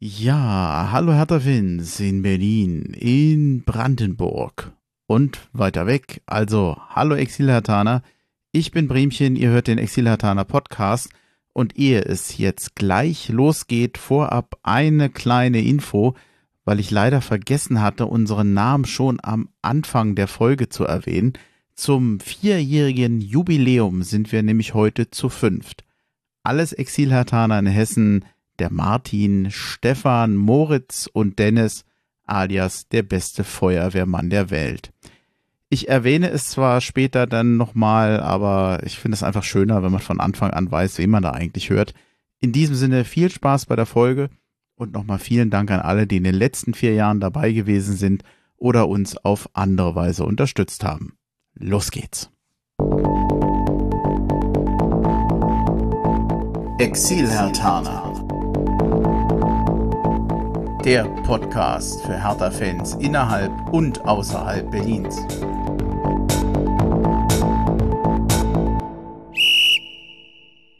Ja, hallo Hertha Fins in Berlin, in Brandenburg und weiter weg. Also, hallo Exilhertaner, ich bin Bremchen, ihr hört den Exilhertaner Podcast und ehe es jetzt gleich losgeht, vorab eine kleine Info, weil ich leider vergessen hatte, unseren Namen schon am Anfang der Folge zu erwähnen. Zum vierjährigen Jubiläum sind wir nämlich heute zu fünft. Alles Exilhertaner in Hessen, der Martin, Stefan, Moritz und Dennis, alias der beste Feuerwehrmann der Welt. Ich erwähne es zwar später dann nochmal, aber ich finde es einfach schöner, wenn man von Anfang an weiß, wen man da eigentlich hört. In diesem Sinne viel Spaß bei der Folge und nochmal vielen Dank an alle, die in den letzten vier Jahren dabei gewesen sind oder uns auf andere Weise unterstützt haben. Los geht's. Exil-Hertaner. Der Podcast für Hertha-Fans innerhalb und außerhalb Berlins.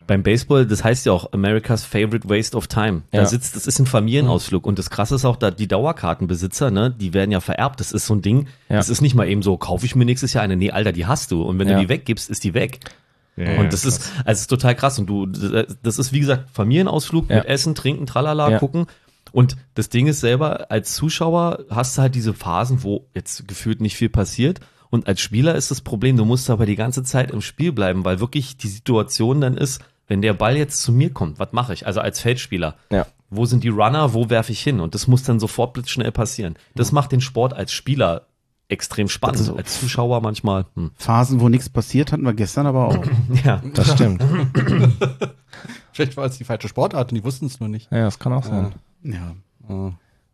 beim Baseball, das heißt ja auch America's Favorite Waste of Time. Da Ja. sitzt, das ist ein Familienausflug und das krasse ist auch, da die Dauerkartenbesitzer, ne, die werden ja vererbt. Das ist so ein Ding. Ja. Das ist nicht mal eben so, kaufe ich mir nächstes Jahr eine. Nee, Alter, die hast du. Und wenn Ja. du die weggibst, ist die weg. Ja, und das ist, also es ist total krass. Und du, das ist wie gesagt Familienausflug Ja. mit Essen, Trinken, Tralala, Ja. gucken. Und das Ding ist selber, als Zuschauer hast du halt diese Phasen, wo jetzt gefühlt nicht viel passiert. Und als Spieler ist das Problem, du musst aber die ganze Zeit im Spiel bleiben, weil wirklich die Situation dann ist, wenn der Ball jetzt zu mir kommt, was mache ich? Also als Feldspieler. Ja. Wo sind die Runner? Wo werfe ich hin? Und das muss dann sofort blitzschnell passieren. Das macht den Sport als Spieler extrem spannend. Also- als Zuschauer manchmal. Hm. Phasen, wo nichts passiert, hatten wir gestern aber auch. Ja. Das stimmt. Vielleicht war es die falsche Sportart und die wussten es nur nicht. Ja, das kann auch sein. ja. Ah.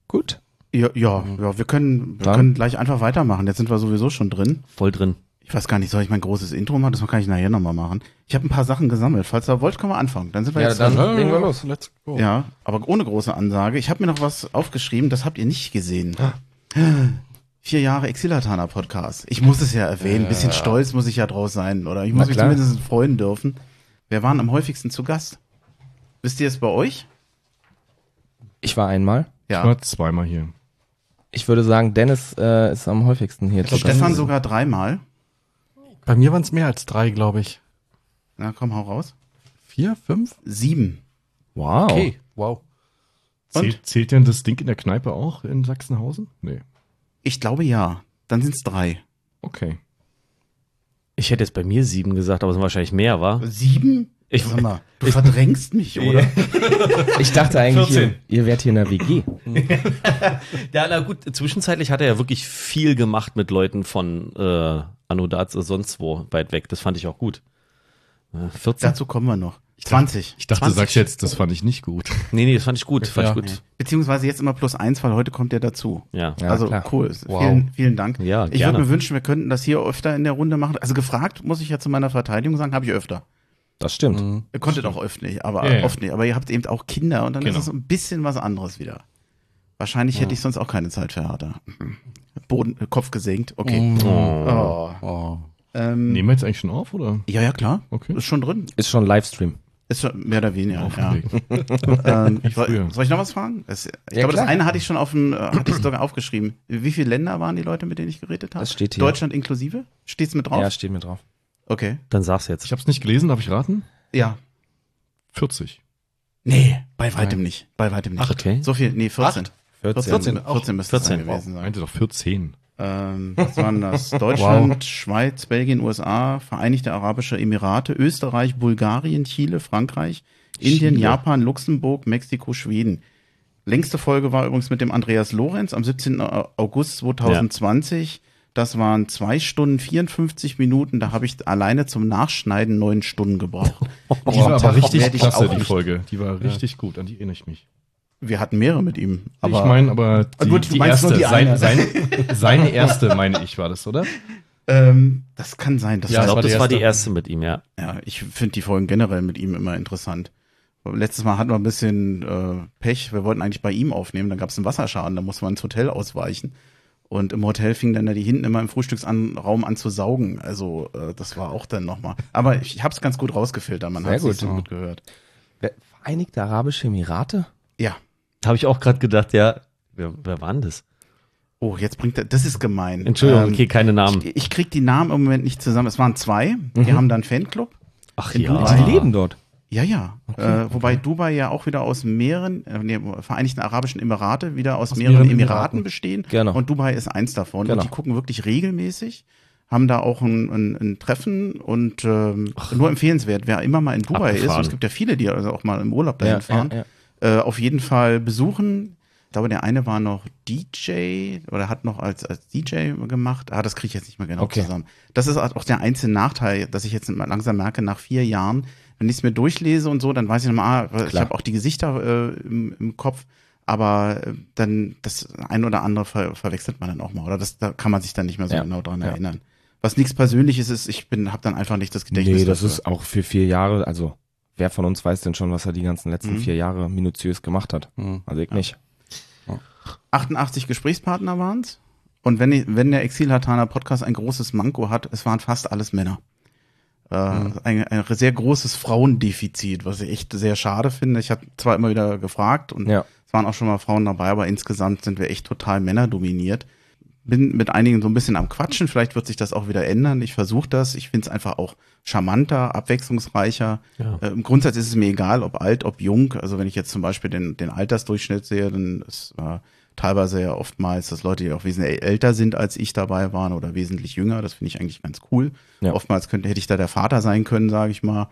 Gut. Ja, ja, ja, wir können, wir Dann- können gleich einfach weitermachen. Jetzt sind wir sowieso schon drin. Voll drin. Ich weiß gar nicht, soll ich mein großes Intro machen? Das kann ich nachher nochmal machen. Ich habe ein paar Sachen gesammelt. Falls ihr wollt, können wir anfangen. Dann sind wir Ja, jetzt dann- drin. legen wir los. Let's go. Ja, aber ohne große Ansage. Ich habe mir noch was aufgeschrieben, das habt ihr nicht gesehen. Vier Jahre Exilataner Podcast. Ich muss es ja erwähnen. Ein bisschen stolz muss ich ja draus sein. Oder ich muss mich zumindest freuen dürfen. Wer waren am häufigsten zu Gast? Wisst ihr es bei euch? Ich war einmal. Ich Ja. war zweimal hier. Ich würde sagen, Dennis äh, ist am häufigsten hier. zu Stefan sogar dreimal. Bei mir waren es mehr als drei, glaube ich. Na komm, hau raus. Vier, fünf? Sieben. Wow. Okay, wow. Und? Zählt, zählt denn das Ding in der Kneipe auch in Sachsenhausen? Nee. Ich glaube ja. Dann sind es drei. Okay. Ich hätte jetzt bei mir sieben gesagt, aber es sind wahrscheinlich mehr, war? Sieben? Ich- Sag mal, du verdrängst mich, oder? Ich dachte eigentlich, ihr, 14. ihr wärt hier in der WG. Ja, na gut, zwischenzeitlich hat er ja wirklich viel gemacht mit Leuten von äh, Anno Daz oder sonst wo weit weg. Das fand ich auch gut. Äh, 14? Dazu kommen wir noch. 20. Ich dachte, 20. du sagst jetzt, das fand ich nicht gut. Nee, nee, das fand ich gut. Fand Ja. ich gut. Beziehungsweise jetzt immer plus eins, weil heute kommt der dazu. Ja. Ja, also klar. cool. Wow. Vielen, vielen Dank. Ja, ich würde mir wünschen, wir könnten das hier öfter in der Runde machen. Also gefragt, muss ich ja zu meiner Verteidigung sagen, habe ich öfter. Das stimmt. Mhm. Ihr konntet auch oft nicht, aber Ja, ja. oft nicht. Aber ihr habt eben auch Kinder und dann Genau. ist es ein bisschen was anderes wieder. Wahrscheinlich hätte ich sonst auch keine Zeit für Hertha. Boden, äh, Kopf gesenkt. Okay. Oh. Oh. Ähm, Nehmen wir jetzt eigentlich schon auf, oder? Ja, ja, klar. Okay. Ist schon drin. Ist schon Livestream. Ist schon mehr oder weniger. Ja. Ähm, soll, soll ich noch was fragen? Das, ich Ja, glaube, das klar. eine hatte ich schon auf dem, äh, hatte ich sogar aufgeschrieben. Wie viele Länder waren die Leute, mit denen ich geredet habe? Das steht hier. Deutschland inklusive? Steht's mit drauf? Ja, steht mir drauf. Okay. Dann sag's jetzt. Ich habe es nicht gelesen, darf ich raten? Ja. 40. Nee, bei weitem nicht. Bei weitem nicht. Ach, okay. So viel, nee, 14. 14. 14, 14, 14 müsste es 14, dann gewesen sein. Meinte doch 14. Ähm, was waren das? Deutschland, Schweiz, Belgien, USA, Vereinigte Arabische Emirate, Österreich, Bulgarien, Chile, Frankreich, Indien, Chile. Japan, Luxemburg, Mexiko, Schweden. Längste Folge war übrigens mit dem Andreas Lorenz am 17. August 2020. Das waren zwei Stunden 54 Minuten. Da habe ich alleine zum Nachschneiden neun Stunden gebraucht. Die war aber richtig werde ich klasse, auch die nicht- Folge. Die war richtig gut, an die erinnere ich mich. Wir hatten mehrere mit ihm. Aber ich meine, aber die, Gut, die erste, die sein, sein, seine erste, meine ich, war das, oder? ähm, das kann sein. Das ich Ja, war, glaube, das das war die erste mit ihm, ja. Ja, ich finde die Folgen generell mit ihm immer interessant. Letztes Mal hatten wir ein bisschen äh, Pech. Wir wollten eigentlich bei ihm aufnehmen, dann gab es einen Wasserschaden, da musste man ins Hotel ausweichen. Und im Hotel fing dann da die hinten immer im Frühstücksraum an zu saugen. Also äh, das war auch dann nochmal. Aber ich habe es ganz gut rausgefiltert, man hat es so gut gehört. Vereinigte Arabische Emirate? Ja, Habe ich auch gerade gedacht, ja, wer, wer war denn das? Oh, jetzt bringt er, das ist gemein. Entschuldigung, Ähm, okay, keine Namen. Ich, ich krieg die Namen im Moment nicht zusammen. Es waren zwei. Die haben dann Fanclub. Ach ja. Die leben dort. Ja, ja. äh, wobei Dubai ja auch wieder aus mehreren, äh, nee, Vereinigten Arabischen Emirate wieder aus, mehreren, mehreren Emiraten, bestehen. Genau. Und Dubai ist eins davon. Genau. Und die gucken wirklich regelmäßig, haben da auch ein, ein, ein Treffen und ähm, nur empfehlenswert, wer immer mal in Dubai ist, Abgefahren. und es gibt ja viele, die also auch mal im Urlaub dahin Ja, fahren, ja, ja. Äh, auf jeden Fall besuchen. Ich glaube, der eine war noch DJ oder hat noch als, als DJ gemacht. Ah, das kriege ich jetzt nicht mehr genau Okay. zusammen. Das ist auch der einzige Nachteil, dass ich jetzt langsam merke, nach vier Jahren, wenn ich es mir durchlese und so, dann weiß ich nochmal, ah, ich habe auch die Gesichter äh, im, im Kopf, aber äh, dann das ein oder andere ver verwechselt man dann auch mal. Oder das, da kann man sich dann nicht mehr so Ja. genau dran Ja. erinnern. Was nichts Persönliches ist, ich bin, habe dann einfach nicht das Gedächtnis. Nee, das dafür. ist auch für vier Jahre, also wer von uns weiß denn schon, was er die ganzen letzten Mhm. vier Jahre minutiös gemacht hat? Mhm. Also ich nicht. 88 Gesprächspartner waren's. Und wenn, wenn der Exil-Hatana Podcast ein großes Manko hat, es waren fast alles Männer. Äh, ein, ein sehr großes Frauendefizit, was ich echt sehr schade finde. Ich habe zwar immer wieder gefragt und Ja. es waren auch schon mal Frauen dabei, aber insgesamt sind wir echt total männerdominiert. Bin mit einigen so ein bisschen am Quatschen, vielleicht wird sich das auch wieder ändern. Ich versuche das. Ich finde es einfach auch charmanter, abwechslungsreicher. Ja. Äh, Im Grundsatz ist es mir egal, ob alt, ob jung. Also wenn ich jetzt zum Beispiel den, den Altersdurchschnitt sehe, dann ist äh, teilweise ja oftmals, dass Leute, die auch wesentlich älter sind als ich dabei waren oder wesentlich jünger. Das finde ich eigentlich ganz cool. Ja. Oftmals könnte, hätte ich da der Vater sein können, sage ich mal.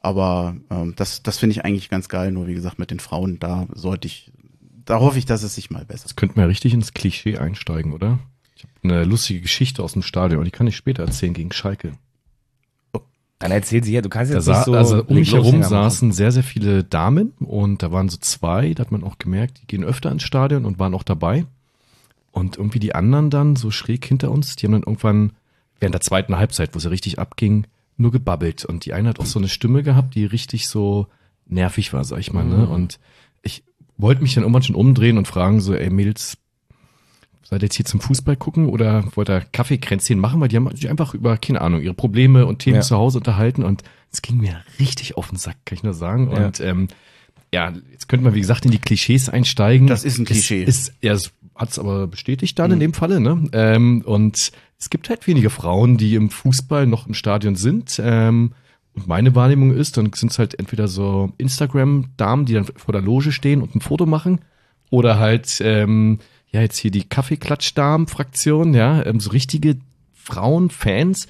Aber ähm, das, das finde ich eigentlich ganz geil. Nur wie gesagt, mit den Frauen, da sollte ich, da hoffe ich, dass es sich mal besser. Jetzt könnten wir ja richtig ins Klischee einsteigen, oder? Ich habe eine lustige Geschichte aus dem Stadion und die kann ich später erzählen gegen Schalke. Dann erzähl sie ja, du kannst Da jetzt sa nicht so. also um mich herum saßen sehr, sehr viele Damen und da waren so zwei, da hat man auch gemerkt, die gehen öfter ins Stadion und waren auch dabei. Und irgendwie die anderen dann so schräg hinter uns, die haben dann irgendwann während der zweiten Halbzeit, wo es ja richtig abging, nur gebabbelt. Und die eine hat auch so eine Stimme gehabt, die richtig so nervig war, sag ich mal. Ne? Und ich wollte mich dann irgendwann schon umdrehen und fragen so, ey Mädels, seid ihr jetzt hier zum Fußball gucken oder wollt ihr Kaffeekränzchen machen? Weil die haben sich einfach über, keine Ahnung, ihre Probleme und Themen Ja. zu Hause unterhalten und es ging mir richtig auf den Sack, kann ich nur sagen. Ja. Und ähm, ja, jetzt könnte man, wie gesagt, in die Klischees einsteigen. Das ist ein Klischee. Es ist, ja, es hat es aber bestätigt dann Mhm. in dem Falle, ne? Ähm, und es gibt halt wenige Frauen, die im Fußball noch im Stadion sind. Ähm, und meine Wahrnehmung ist, dann sind es halt entweder so Instagram-Damen, die dann vor der Loge stehen und ein Foto machen, oder halt, ähm, ja, jetzt hier die Kaffeeklatsch-Damen-Fraktion, ja, ähm, so richtige Frauen-Fans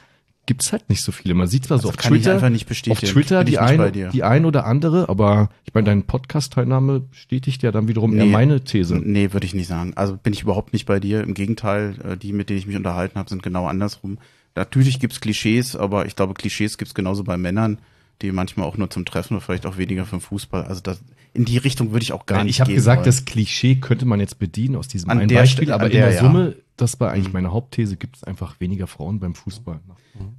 gibt's halt nicht so viele. Man sieht zwar so Also auf kann ich Twitter, einfach nicht auf. Twitter die ein, dir. die ein oder andere, aber ich meine, deine Podcast-Teilnahme bestätigt ja dann wiederum eher Nee. meine These. Nee, würde ich nicht sagen. Also bin ich überhaupt nicht bei dir. Im Gegenteil, äh, die, mit denen ich mich unterhalten habe, sind genau andersrum. Natürlich gibt's Klischees, aber ich glaube, Klischees gibt's genauso bei Männern, die manchmal auch nur zum Treffen oder vielleicht auch weniger für den Fußball. Also das, in die Richtung würde ich auch gar Nein, nicht ich habe gesagt, wollen. das Klischee könnte man jetzt bedienen aus diesem An einen der Beispiel, Stelle- aber an in der, der ja. Summe, das war eigentlich Mhm. meine Hauptthese, gibt es einfach weniger Frauen beim Fußball.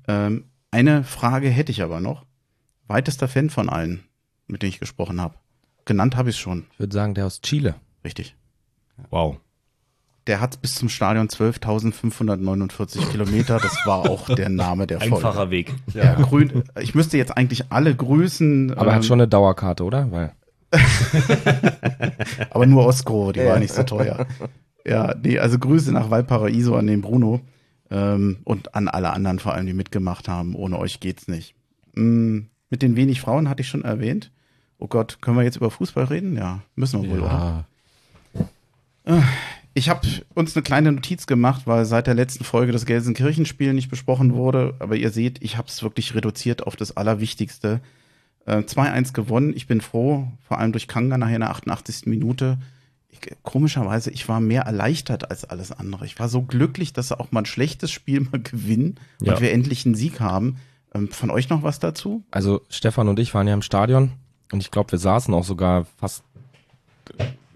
Ähm, eine Frage hätte ich aber noch. Weitester Fan von allen, mit denen ich gesprochen habe. Genannt habe ich schon, Ich würde sagen, der aus Chile. richtig. Wow. Der hat bis zum Stadion 12.549 Kilometer. Das war auch der Name der Folge. Einfacher Weg. Ja, grün. Ich müsste jetzt eigentlich alle grüßen. Aber er ähm, hat schon eine Dauerkarte, oder? Weil aber nur Osco, die war nicht so teuer. Ja, nee, also Grüße nach Valparaiso an den Bruno ähm, und an alle anderen vor allem, die mitgemacht haben. Ohne euch geht's nicht. Mm, mit den wenig Frauen hatte ich schon erwähnt. Oh Gott, können wir jetzt über Fußball reden? Ja, müssen wir wohl, oder? Ich habe uns eine kleine Notiz gemacht, weil seit der letzten Folge das Gelsenkirchenspiel nicht besprochen wurde. Aber ihr seht, ich habe es wirklich reduziert auf das Allerwichtigste. Äh, 2-1 gewonnen. Ich bin froh, vor allem durch Kanga nachher in der 88. Minute. Ich, komischerweise, ich war mehr erleichtert als alles andere. Ich war so glücklich, dass wir auch mal ein schlechtes Spiel mal gewinnen Ja. und wir endlich einen Sieg haben. Ähm, von euch noch was dazu? Also Stefan und ich waren ja im Stadion und ich glaube, wir saßen auch sogar fast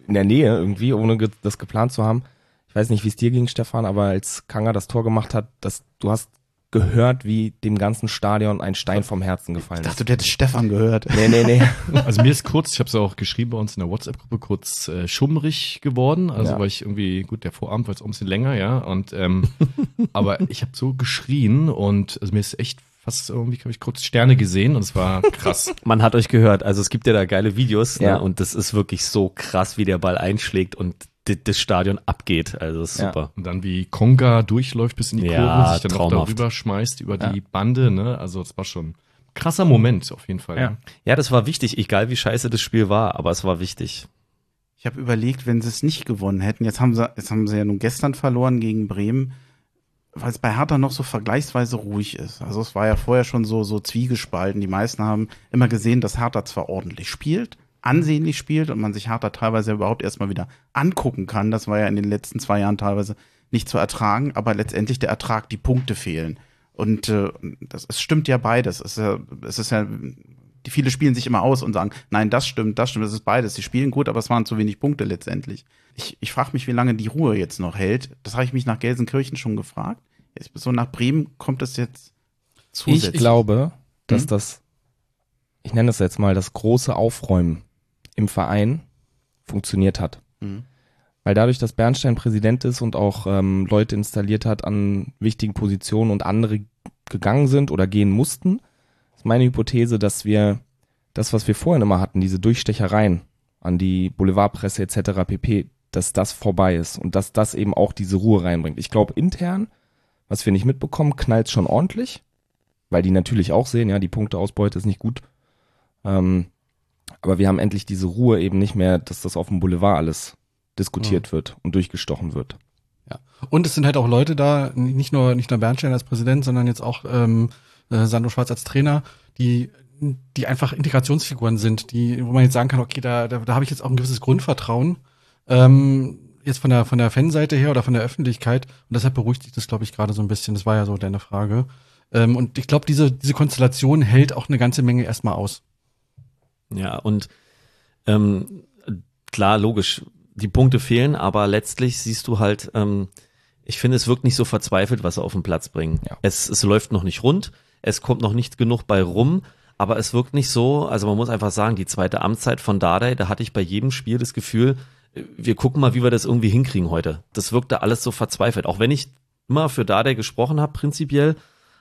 in der Nähe irgendwie, ohne ge das geplant zu haben. Ich weiß nicht, wie es dir ging, Stefan, aber als Kanga das Tor gemacht hat, dass du hast gehört, wie dem ganzen Stadion ein Stein vom Herzen gefallen Ich dachte, ist. du hättest Stefan gehört. Nee, nee, nee. Also mir ist kurz, ich habe es auch geschrieben bei uns in der WhatsApp-Gruppe, kurz äh, schummrig geworden. Also Ja. weil ich irgendwie, gut, der Vorabend war jetzt auch ein bisschen länger, ja. Und ähm, aber ich habe so geschrien und also mir ist echt fast irgendwie, habe ich kurz Sterne gesehen und es war krass. Man hat euch gehört, also es gibt ja da geile Videos Ja. ne? und das ist wirklich so krass, wie der Ball einschlägt und das Stadion abgeht. Also das ist Ja. super. Und dann wie Konga durchläuft bis in die Ja, Kurve, sich dann auch traumhaft. darüber schmeißt über Ja. die Bande, ne? Also es war schon ein krasser Moment auf jeden Fall. Ja. Ja, das war wichtig, egal wie scheiße das Spiel war, aber es war wichtig. Ich habe überlegt, wenn sie es nicht gewonnen hätten, jetzt haben sie, jetzt haben sie ja nun gestern verloren gegen Bremen, weil es bei Hertha noch so vergleichsweise ruhig ist. Also es war ja vorher schon so, so zwiegespalten. Die meisten haben immer gesehen, dass Hertha zwar ordentlich spielt, ansehnlich spielt und man sich Hertha teilweise überhaupt erstmal wieder angucken kann. Das war ja in den letzten zwei Jahren teilweise nicht zu ertragen, aber letztendlich der Ertrag, die Punkte fehlen. Und äh, das, es stimmt ja beides. Es ist ja, es ist ja, die viele spielen sich immer aus und sagen, nein, das stimmt, das stimmt, das ist beides. Sie spielen gut, aber es waren zu wenig Punkte letztendlich. Ich, ich frage mich, wie lange die Ruhe jetzt noch hält. Das habe ich mich nach Gelsenkirchen schon gefragt. Jetzt, so nach Bremen kommt es jetzt zusätzlich. Ich glaube, dass Hm? das, ich nenne es jetzt mal, das große Aufräumen im Verein funktioniert hat. Mhm. Weil dadurch, dass Bernstein Präsident ist und auch ähm, Leute installiert hat an wichtigen Positionen und andere gegangen sind oder gehen mussten, ist meine Hypothese, dass wir das, was wir vorhin immer hatten, diese Durchstechereien an die Boulevardpresse etc. pp., dass das vorbei ist und dass das eben auch diese Ruhe reinbringt. Ich glaube, intern, was wir nicht mitbekommen, knallt schon ordentlich, weil die natürlich auch sehen, ja, die Punkteausbeute ist nicht gut. Ähm, aber wir haben endlich diese Ruhe eben nicht mehr, dass das auf dem Boulevard alles diskutiert wird und durchgestochen wird. Ja. Und es sind halt auch Leute da, nicht nur, nicht nur Bernstein als Präsident, sondern jetzt auch ähm, äh, Sandro Schwarz als Trainer, die, die einfach Integrationsfiguren sind, die, wo man jetzt sagen kann, okay, da, da, da habe ich jetzt auch ein gewisses Grundvertrauen. Ähm, jetzt von der von der Fanseite her oder von der Öffentlichkeit und deshalb beruhigt sich das, glaube ich, gerade so ein bisschen. Das war ja so deine Frage. Ähm, und ich glaube, diese diese Konstellation hält auch eine ganze Menge erstmal aus. Ja, und ähm, klar, logisch, die Punkte fehlen, aber letztlich siehst du halt, ähm, ich finde, es wirkt nicht so verzweifelt, was sie auf den Platz bringen. Ja. Es, es läuft noch nicht rund, es kommt noch nicht genug bei rum, aber es wirkt nicht so, also man muss einfach sagen, die zweite Amtszeit von Dardai, da hatte ich bei jedem Spiel das Gefühl, wir gucken mal, wie wir das irgendwie hinkriegen heute. Das wirkte alles so verzweifelt, auch wenn ich immer für Dardai gesprochen habe, prinzipiell,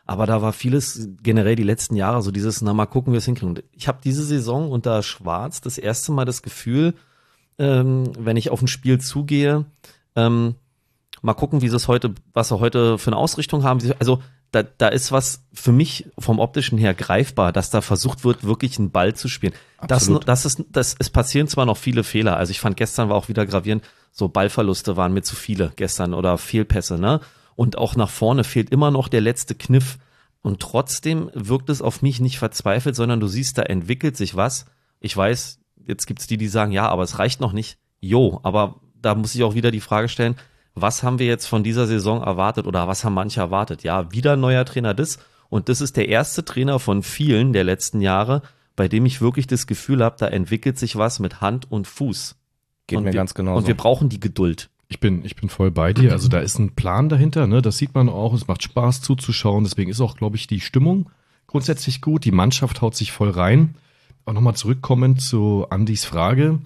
aber da war vieles generell die letzten Jahre so dieses, na mal gucken, wie wir es hinkriegen. Ich habe diese Saison unter Schwarz das erste Mal das Gefühl, ähm, wenn ich auf ein Spiel zugehe, ähm, mal gucken, wie sie es heute, was sie heute für eine Ausrichtung haben. Also da, da ist was für mich vom optischen her greifbar, dass da versucht wird, wirklich einen Ball zu spielen. Das, das ist, das, es passieren zwar noch viele Fehler. Also ich fand gestern war auch wieder gravierend, so Ballverluste waren mir zu viele gestern oder Fehlpässe, ne? Und auch nach vorne fehlt immer noch der letzte Kniff. Und trotzdem wirkt es auf mich nicht verzweifelt, sondern du siehst, da entwickelt sich was. Ich weiß, jetzt gibt's die, die sagen, ja, aber es reicht noch nicht. Jo, aber da muss ich auch wieder die Frage stellen, was haben wir jetzt von dieser Saison erwartet oder was haben manche erwartet? Ja, wieder ein neuer Trainer das. Und das ist der erste Trainer von vielen der letzten Jahre, bei dem ich wirklich das Gefühl habe, da entwickelt sich was mit Hand und Fuß. Geht und mir wir, ganz genau Und wir brauchen die Geduld. Ich bin, ich bin voll bei dir. Also da ist ein Plan dahinter, ne? Das sieht man auch. Es macht Spaß zuzuschauen. Deswegen ist auch, glaube ich, die Stimmung grundsätzlich gut. Die Mannschaft haut sich voll rein. Auch nochmal zurückkommend zu Andys Frage.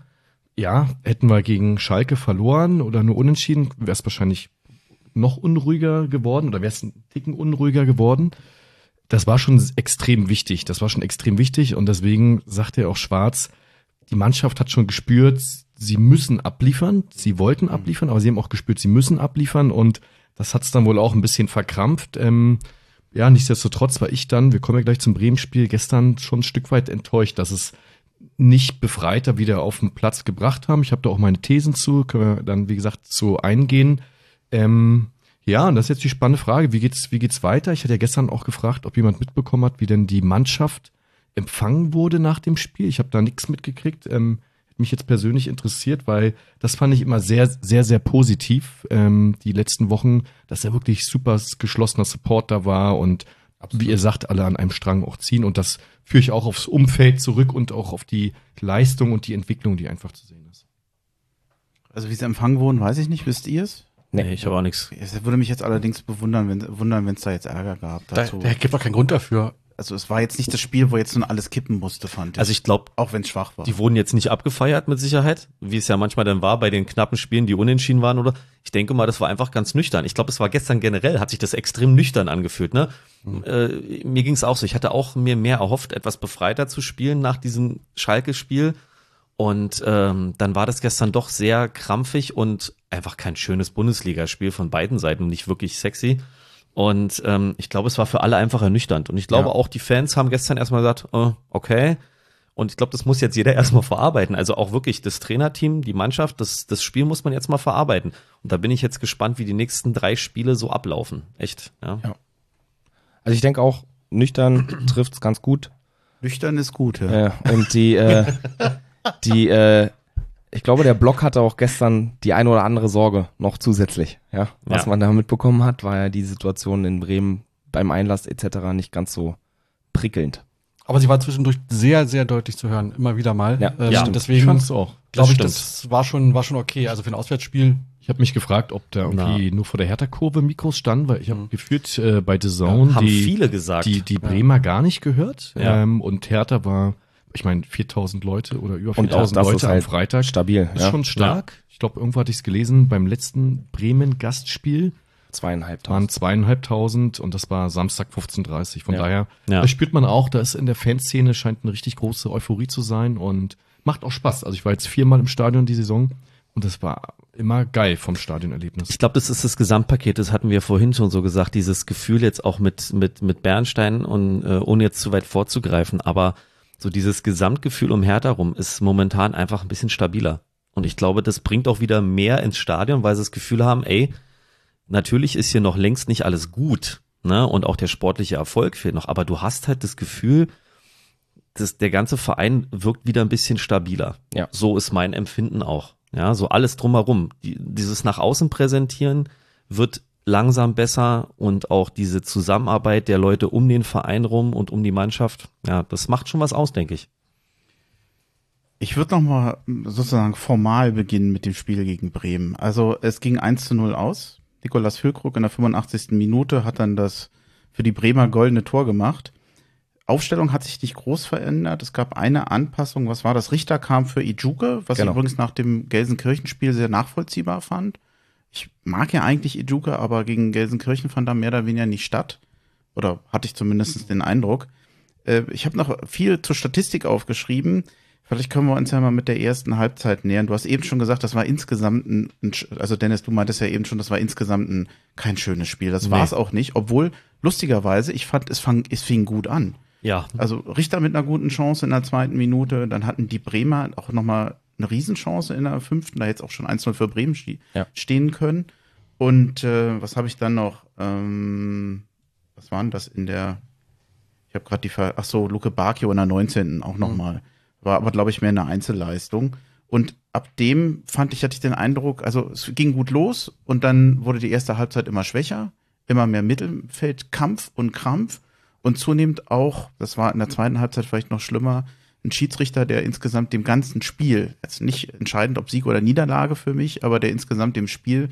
Ja, hätten wir gegen Schalke verloren oder nur unentschieden, wäre es wahrscheinlich noch unruhiger geworden oder wäre es ein Ticken unruhiger geworden. Das war schon extrem wichtig. Das war schon extrem wichtig und deswegen sagt er auch Schwarz, die Mannschaft hat schon gespürt, sie müssen abliefern. Sie wollten abliefern, aber sie haben auch gespürt, sie müssen abliefern und das hat's dann wohl auch ein bisschen verkrampft. Ähm, ja, nichtsdestotrotz war ich dann, wir kommen ja gleich zum Bremen-Spiel, gestern schon ein Stück weit enttäuscht, dass es nicht befreiter wieder auf den Platz gebracht haben. Ich habe da auch meine Thesen zu, können wir dann, wie gesagt, so eingehen. Ähm, ja, und das ist jetzt die spannende Frage, wie geht's, wie geht's weiter? Ich hatte ja gestern auch gefragt, ob jemand mitbekommen hat, wie denn die Mannschaft empfangen wurde nach dem Spiel. Ich habe da nichts mitgekriegt. Ähm, mich jetzt persönlich interessiert, weil das fand ich immer sehr, sehr, sehr positiv. Ähm, die letzten Wochen, dass er wirklich super geschlossener Support da war und wie ihr sagt, alle an einem Strang auch ziehen. Und das führe ich auch aufs Umfeld zurück und auch auf die Leistung und die Entwicklung, die einfach zu sehen ist. Also wie sie empfangen wurden, weiß ich nicht. Wisst ihr es? Nee, ich habe auch nichts. Es würde mich jetzt allerdings bewundern, wenn wundern, wenn es da jetzt Ärger gab Da, dazu. da gibt doch keinen Grund dafür. Also es war jetzt nicht das Spiel, wo jetzt nun alles kippen musste, fand ich. Also ich glaube, auch wenn es schwach war. die wurden jetzt nicht abgefeiert mit Sicherheit, wie es ja manchmal dann war bei den knappen Spielen, die unentschieden waren oder. Ich denke mal, das war einfach ganz nüchtern. Ich glaube, es war gestern generell, hat sich das extrem nüchtern angefühlt. Ne? Äh, mir ging es auch so. Ich hatte auch mir mehr erhofft, etwas befreiter zu spielen nach diesem Schalke-Spiel. Und ähm, dann war das gestern doch sehr krampfig und einfach kein schönes Bundesligaspiel von beiden Seiten, nicht wirklich sexy. Und ähm, ich glaube, es war für alle einfach ernüchternd. Und ich glaube Ja. auch, die Fans haben gestern erstmal gesagt, äh, okay. Und ich glaube, das muss jetzt jeder erstmal verarbeiten. Also auch wirklich das Trainerteam, die Mannschaft, das, das Spiel muss man jetzt mal verarbeiten. Und da bin ich jetzt gespannt, wie die nächsten drei Spiele so ablaufen. Echt, ja. Ja. Also ich denke auch, nüchtern trifft's ganz gut. Nüchtern ist gut, ja. Äh, und die, äh, die, äh, ich glaube, der Block hatte auch gestern die eine oder andere Sorge noch zusätzlich. Ja, was Ja. man da mitbekommen hat, war ja die Situation in Bremen beim Einlass etc. nicht ganz so prickelnd. Aber sie war zwischendurch sehr, sehr deutlich zu hören, immer wieder mal. Ja, ähm, ja, Ich deswegen fand's auch. glaube ich, stimmt. das war schon, war schon okay. Also für ein Auswärtsspiel. Ich habe mich gefragt, ob da irgendwie nur vor der Hertha-Kurve Mikros standen, weil ich habe gefühlt äh, bei The Zone Haben die, viele gesagt. die, die Bremer gar nicht gehört. Ja. Ähm, und Hertha war, ich meine, 4000 Leute oder über Und auch 4000 das Leute ist am halt Freitag. Stabil. Ist ja. schon stark. Ich glaube, irgendwo hatte ich es gelesen, beim letzten Bremen-Gastspiel Zweieinhalb waren zweieinhalbtausend und das war Samstag 15.30 Von Ja. daher, Ja. da spürt man auch, da ist in der Fanszene scheint eine richtig große Euphorie zu sein und macht auch Spaß. Also ich war jetzt viermal im Stadion die Saison und das war immer geil vom Stadionerlebnis. Ich glaube, das ist das Gesamtpaket, das hatten wir vorhin schon so gesagt, dieses Gefühl jetzt auch mit, mit, mit Bernstein und äh, ohne jetzt zu weit vorzugreifen, aber so dieses Gesamtgefühl um Hertha rum ist momentan einfach ein bisschen stabiler. Und ich glaube, das bringt auch wieder mehr ins Stadion, weil sie das Gefühl haben, ey, natürlich ist hier noch längst nicht alles gut, ne? Und auch der sportliche Erfolg fehlt noch, aber du hast halt das Gefühl, dass der ganze Verein wirkt wieder ein bisschen stabiler. Ja. So ist mein Empfinden auch. Ja, so alles drumherum. Die, dieses nach außen präsentieren wird langsam besser und auch diese Zusammenarbeit der Leute um den Verein rum und um die Mannschaft, ja, das macht schon was aus, denke ich. Ich würde noch mal sozusagen formal beginnen mit dem Spiel gegen Bremen. Also es ging 1 zu 0 aus. Nikolas Füllkrug in der 85. Minute hat dann das für die Bremer goldene Tor gemacht. Aufstellung hat sich nicht groß verändert. Es gab eine Anpassung. Was war das? Richter kam für Ijuke, was Genau. ich übrigens nach dem Gelsenkirchen-Spiel sehr nachvollziehbar fand. Ich mag ja eigentlich Ijuke, aber gegen Gelsenkirchen fand er mehr oder weniger nicht statt. Oder hatte ich zumindest den Eindruck. Äh, ich habe noch viel zur Statistik aufgeschrieben. Vielleicht können wir uns ja mal mit der ersten Halbzeit nähern. Du hast eben schon gesagt, das war insgesamt ein, also Dennis, du meintest ja eben schon, das war insgesamt ein, kein schönes Spiel. Das Nee. war es auch nicht, obwohl lustigerweise, ich fand, es, fang, es fing gut an. Ja, Also Richter mit einer guten Chance in der zweiten Minute, dann hatten die Bremer auch nochmal eine Riesenchance in der fünften, da jetzt auch schon 1-0 für Bremen Ja. stehen können. Und äh, was habe ich dann noch? Ähm, was waren das in der, ich habe gerade die, Ver ach so, Luke Bacchio in der 19. auch nochmal. War aber, glaube ich, mehr eine Einzelleistung. Und ab dem fand ich, hatte ich den Eindruck, also es ging gut los und dann wurde die erste Halbzeit immer schwächer, immer mehr Mittelfeldkampf und Krampf und zunehmend auch, das war in der zweiten Halbzeit vielleicht noch schlimmer, ein Schiedsrichter, der insgesamt dem ganzen Spiel, jetzt nicht entscheidend ob Sieg oder Niederlage für mich, aber der insgesamt dem Spiel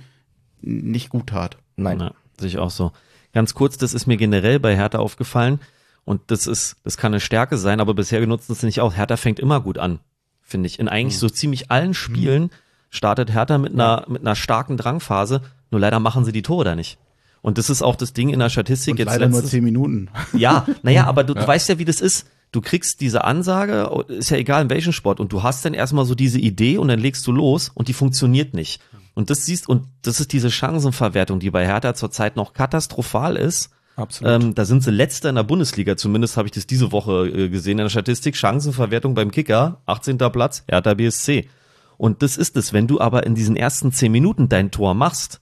nicht gut tat. Nein. Ja, sehe ich auch so. Ganz kurz, das ist mir generell bei Hertha aufgefallen und das ist, das kann eine Stärke sein, aber bisher genutzt es nicht auch. Hertha fängt immer gut an, finde ich. In eigentlich so ziemlich allen Spielen startet Hertha mit einer, mit einer starken Drangphase, nur leider machen sie die Tore da nicht. Und das ist auch das Ding in der Statistik Und jetzt leider nur letztens- zehn Minuten. ja, naja, aber du, du weißt ja, wie das ist. Du kriegst diese Ansage, ist ja egal in welchem Sport, und du hast dann erstmal so diese Idee und dann legst du los und die funktioniert nicht. Und das siehst, und das ist diese Chancenverwertung, die bei Hertha zurzeit noch katastrophal ist. Absolut. Ähm, da sind sie letzter in der Bundesliga, zumindest habe ich das diese Woche äh, gesehen in der Statistik. Chancenverwertung beim Kicker, 18. Platz, Hertha BSC. Und das ist es, wenn du aber in diesen ersten zehn Minuten dein Tor machst,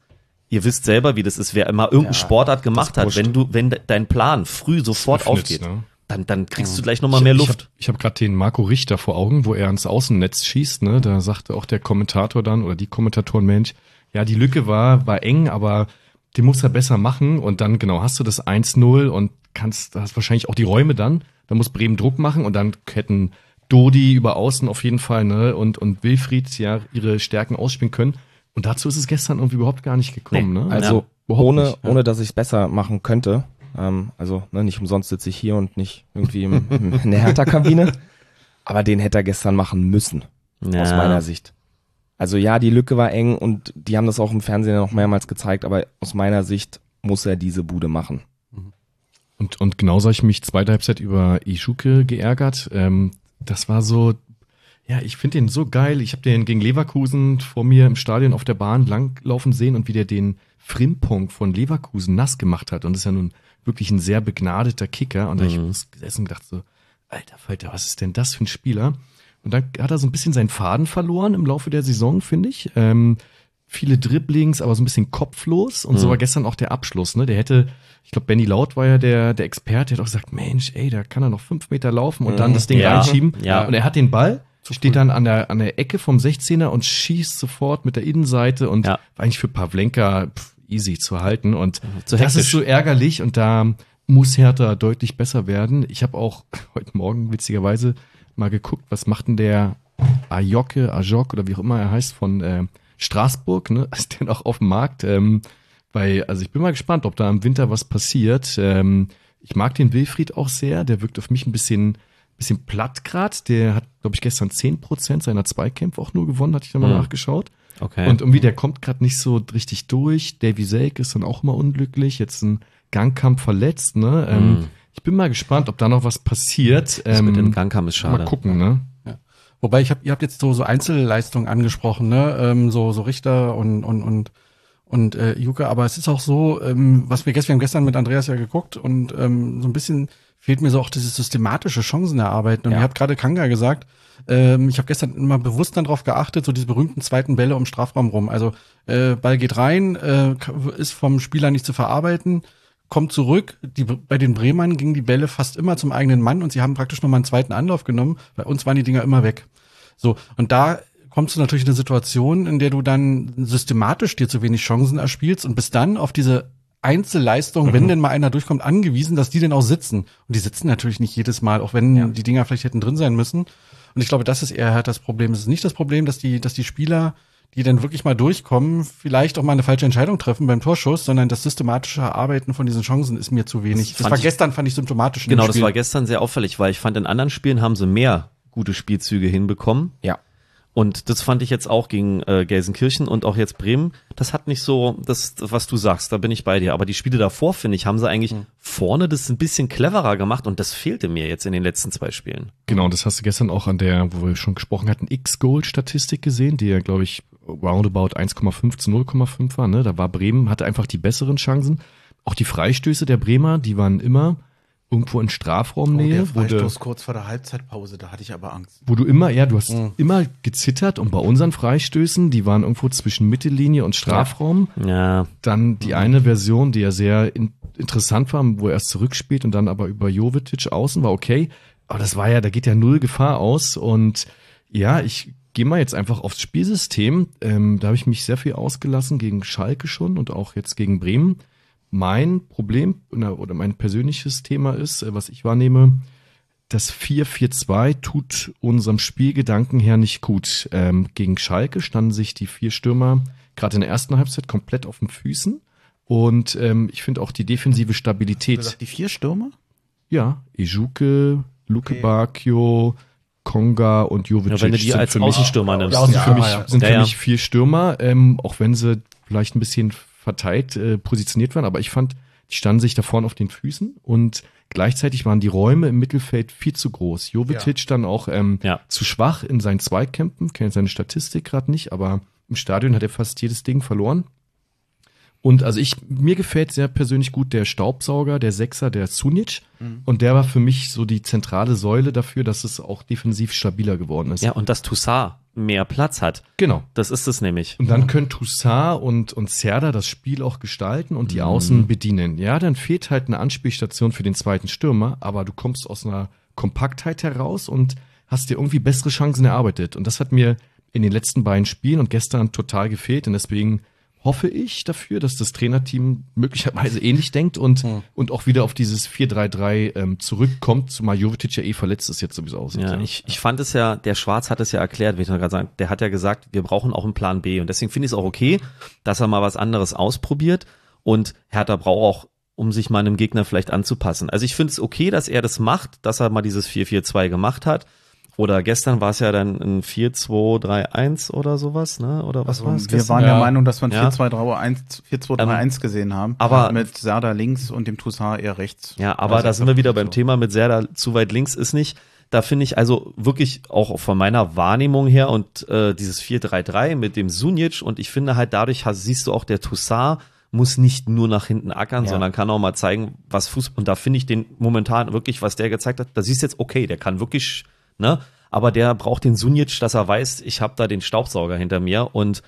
ihr wisst selber, wie das ist, wer immer irgendeine Ja, Sportart gemacht hat, wenn du, wenn de- dein Plan früh sofort aufgeht, ne? Dann, dann kriegst du gleich nochmal mehr Ich Luft. habe ich hab gerade den Marco Richter vor Augen, wo er ans Außennetz schießt. Ne? Da sagte auch der Kommentator dann oder die Kommentatoren, Mensch, ja, die Lücke war, war eng, aber die muss er besser machen. Und dann, genau, hast du das 1-0 und kannst, hast wahrscheinlich auch die Räume dann. Da muss Bremen Druck machen und dann hätten Dodi über Außen auf jeden Fall ne? und, und Wilfried ja ihre Stärken ausspielen können. Und dazu ist es gestern irgendwie überhaupt gar nicht gekommen. Nee, ne? Also Überhaupt ohne, nicht, ja. ohne dass ich es besser machen könnte, Ähm, also ne, nicht umsonst sitze ich hier und nicht irgendwie im, im, in der Hertha-Kabine. Aber den hätte er gestern machen müssen, Ja. aus meiner Sicht. Also ja, die Lücke war eng und die haben das auch im Fernsehen noch mehrmals gezeigt, aber aus meiner Sicht muss er diese Bude machen. Und, und genauso habe ich mich zweite Halbzeit über Ischuke geärgert. Ähm, das war so, ja, ich finde den so geil. Ich habe den gegen Leverkusen vor mir im Stadion auf der Bahn langlaufen sehen und wie der den Frimpong von Leverkusen nass gemacht hat. Und das ist ja nun wirklich ein sehr begnadeter Kicker. Und da hab ich Mhm. gesessen und gedacht so, alter Falter, was ist denn das für ein Spieler? Und dann hat er so ein bisschen seinen Faden verloren im Laufe der Saison, finde ich. Ähm, viele Dribblings, aber so ein bisschen kopflos. Und so Mhm. war gestern auch der Abschluss. Ne? Der hätte, ich glaube, Benny Laut war ja der, der Experte, der hat auch gesagt, Mensch, ey, da kann er noch fünf Meter laufen und dann Mhm. das Ding Ja. reinschieben. Ja. Und er hat den Ball, steht dann an der, an der Ecke vom 16er und schießt sofort mit der Innenseite und Ja. war eigentlich für Pavlenka pff, easy zu halten. Und Zu das ist so ärgerlich und da muss Hertha deutlich besser werden. Ich habe auch heute Morgen witzigerweise mal geguckt, was macht denn der Ajoke, Ajok oder wie auch immer er heißt von äh, Straßburg, ne? Ist der noch auf dem Markt? Ähm, weil, also ich bin mal gespannt, ob da im Winter was passiert. Ähm, ich mag den Wilfried auch sehr, der wirkt auf mich ein bisschen, bisschen platt grad. Der hat, glaube ich, gestern 10% seiner Zweikämpfe auch nur gewonnen, hatte ich da mal Hm. nachgeschaut. Okay. Und irgendwie, der kommt gerade nicht so richtig durch. Davy Selk ist dann auch immer unglücklich. Jetzt ein Gangkampf verletzt, ne? Ähm, Mhm. Ich bin mal gespannt, ob da noch was passiert. das mit dem Ähm, Gangkampf ist schade. mal gucken, ne? Wobei ich hab, ihr habt jetzt so so Einzelleistungen angesprochen, ne? Ähm, so so Richter und und und und äh, Juke, aber es ist auch so, ähm, was wir gestern, wir haben gestern mit Andreas ja geguckt und ähm, so ein bisschen fehlt mir so auch dieses systematische Chancen erarbeiten. Und Ja. ihr habt gerade Kanga gesagt, ähm, ich habe gestern immer bewusst dann drauf geachtet, so diese berühmten zweiten Bälle um Strafraum rum. Also äh, Ball geht rein, äh, ist vom Spieler nicht zu verarbeiten, kommt zurück. Die, bei den Bremern gingen die Bälle fast immer zum eigenen Mann und sie haben praktisch nochmal einen zweiten Anlauf genommen. Bei uns waren die Dinger immer weg. So, und da kommst du natürlich in eine Situation, in der du dann systematisch dir zu wenig Chancen erspielst und bist dann auf diese Einzelleistung, wenn denn mal einer durchkommt, angewiesen, dass die denn auch sitzen. Und die sitzen natürlich nicht jedes Mal, auch wenn die Dinger vielleicht hätten drin sein müssen. Und ich glaube, das ist eher halt das Problem. Es ist nicht das Problem, dass die, dass die Spieler, die dann wirklich mal durchkommen, vielleicht auch mal eine falsche Entscheidung treffen beim Torschuss, sondern das systematische Erarbeiten von diesen Chancen ist mir zu wenig. Das Das, war ich- gestern, fand ich symptomatisch. Genau, das war gestern sehr auffällig, weil ich fand, in anderen Spielen haben sie mehr gute Spielzüge hinbekommen. Ja. Und das fand ich jetzt auch gegen äh, Gelsenkirchen und auch jetzt Bremen. Das hat nicht so, das, was du sagst, da bin ich bei dir. Aber die Spiele davor, finde ich, haben sie eigentlich vorne das ein bisschen cleverer gemacht und das fehlte mir jetzt in den letzten zwei Spielen. Genau, und das hast du gestern auch an der, wo wir schon gesprochen hatten, X-Goal-Statistik gesehen, die ja, glaube ich, roundabout 1,5 zu 0,5 war. Ne? Da war Bremen, hatte einfach die besseren Chancen. Auch die Freistöße der Bremer, die waren immer irgendwo in Oh, Strafraumnähe, der wo, du, kurz vor der Halbzeitpause, da hatte ich aber Angst. wo du immer, ja, du hast Mhm. immer gezittert und bei unseren Freistößen, die waren irgendwo zwischen Mittellinie und Strafraum. Ja, Dann die eine Version, die ja sehr in, interessant war, wo er erst zurückspielt und dann aber über Jovetic außen war okay. Aber das war ja, da geht ja null Gefahr aus. Und ja, ich gehe mal jetzt einfach aufs Spielsystem. Ähm, da habe ich mich sehr viel ausgelassen gegen Schalke schon und auch jetzt gegen Bremen. Mein Problem oder mein persönliches Thema ist, äh, was ich wahrnehme, das 4-4-2 tut unserem Spielgedanken her nicht gut. Ähm, gegen Schalke standen sich die vier Stürmer gerade in der ersten Halbzeit komplett auf den Füßen. Und ähm, ich finde auch die defensive Stabilität. gesagt, die vier Stürmer? Ja, Ejuke, Luke Bakio, Konga und Jovic. ja wenn du die sind als für mich, Außenstürmer nimmst. sind für Ja, mich, ja. sind Ja, für ja. mich vier Stürmer, ähm, auch wenn sie vielleicht ein bisschen verteilt äh, positioniert waren, aber ich fand, die standen sich da vorne auf den Füßen und gleichzeitig waren die Räume im Mittelfeld viel zu groß. Jovetic dann auch ähm, Ja. zu schwach in seinen Zweikämpfen, kenne seine Statistik gerade nicht, aber im Stadion hat er fast jedes Ding verloren. Und also ich, mir gefällt sehr persönlich gut der Staubsauger, der Sechser, der Sunic. Und der war für mich so die zentrale Säule dafür, dass es auch defensiv stabiler geworden ist. Ja, und dass Toussaint mehr Platz hat. Genau. Das ist es nämlich. Und dann können Toussaint und, und Serda das Spiel auch gestalten und die Außen bedienen. Ja, dann fehlt halt eine Anspielstation für den zweiten Stürmer, aber du kommst aus einer Kompaktheit heraus und hast dir irgendwie bessere Chancen erarbeitet. Und das hat mir in den letzten beiden Spielen und gestern total gefehlt. Und deswegen hoffe ich dafür, dass das Trainerteam möglicherweise ähnlich denkt und, und auch wieder auf dieses 4-3-3 ähm, zurückkommt, zumal Jovetic ja eh verletzt ist jetzt sowieso aussieht. Ja, ich, ich fand es ja, der Schwarz hat es ja erklärt, wie ich noch gerade sagen, der hat ja gesagt, wir brauchen auch einen Plan B. Und deswegen finde ich es auch okay, dass er mal was anderes ausprobiert. Und Hertha braucht auch um sich mal einem Gegner vielleicht anzupassen. Also ich finde es okay, dass er das macht, dass er mal dieses 4-4-2 gemacht hat. Oder gestern war es ja dann ein 4-2-3-1 oder sowas, ne? Oder was Also, war es? wir waren der Ja. Meinung, dass wir ein Ja. 4-2-3-1 4-2-3-1 gesehen haben. aber- mit Serda links und dem Toussaint eher rechts. Ja, aber Also da sind wir wieder beim so. Thema mit sehr da zu weit links ist nicht. Da finde ich also wirklich auch von meiner Wahrnehmung her und äh, dieses 4-3-3 mit dem Sunic und ich finde halt dadurch hast, siehst du auch der Toussaint muss nicht nur nach hinten ackern, Ja. sondern kann auch mal zeigen, was Fußball und da finde ich den momentan wirklich, was der gezeigt hat, da siehst du jetzt okay, der kann wirklich, ne, aber der braucht den Sunic, dass er weiß, ich habe da den Staubsauger hinter mir und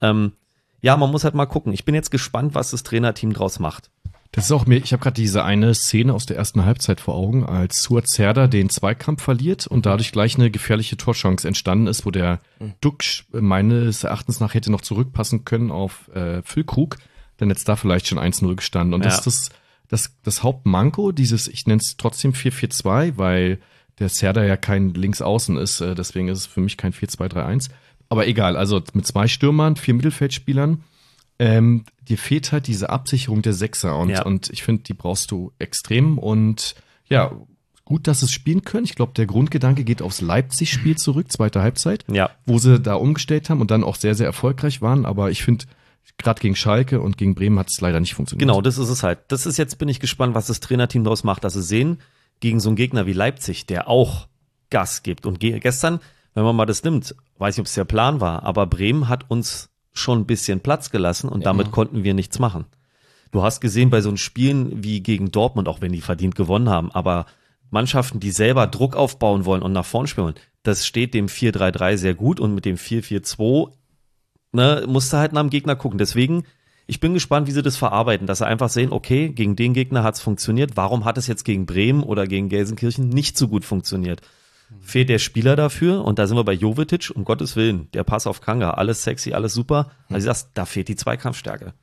ähm, ja, man muss halt mal gucken. Ich bin jetzt gespannt, was das Trainerteam draus macht. Das ist auch mir, ich habe gerade diese eine Szene aus der ersten Halbzeit vor Augen, als Suat Serdar den Zweikampf verliert und dadurch gleich eine gefährliche Torchance entstanden ist, wo der Duck meines Erachtens nach hätte noch zurückpassen können auf äh, Füllkrug, dann jetzt da vielleicht schon 1-0 gestanden. Und das Ja. ist das, das, das Hauptmanko, dieses, ich nenne es trotzdem 4-4-2, weil der Serdar ja kein Linksaußen ist, äh, deswegen ist es für mich kein 4-2-3-1. Aber egal, also mit zwei Stürmern, vier Mittelfeldspielern, ähm, dir fehlt halt diese Absicherung der Sechser und, Ja. und ich finde, die brauchst du extrem und ja, gut, dass sie es spielen können. Ich glaube, der Grundgedanke geht aufs Leipzig-Spiel zurück, zweite Halbzeit, Ja. wo sie da umgestellt haben und dann auch sehr, sehr erfolgreich waren, aber ich finde, gerade gegen Schalke und gegen Bremen hat es leider nicht funktioniert. Genau, das ist es halt. Das ist jetzt, bin ich gespannt, was das Trainerteam daraus macht, dass sie sehen, gegen so einen Gegner wie Leipzig, der auch Gas gibt. Und ge gestern, wenn man mal das nimmt, weiß nicht, ob es der Plan war, aber Bremen hat uns schon ein bisschen Platz gelassen und damit konnten wir nichts machen. Du hast gesehen bei so einen Spielen wie gegen Dortmund, auch wenn die verdient gewonnen haben, aber Mannschaften, die selber Druck aufbauen wollen und nach vorn spielen, das steht dem 4-3-3 sehr gut und mit dem 4-4-2 ne, musst du halt nach dem Gegner gucken. Deswegen, ich bin gespannt, wie sie das verarbeiten, dass sie einfach sehen, okay, gegen den Gegner hat es funktioniert, warum hat es jetzt gegen Bremen oder gegen Gelsenkirchen nicht so gut funktioniert? Fehlt der Spieler dafür? Und da sind wir bei Jovetic, um Gottes Willen, der Pass auf Kanga, alles sexy, alles super. Also das, da fehlt die Zweikampfstärke.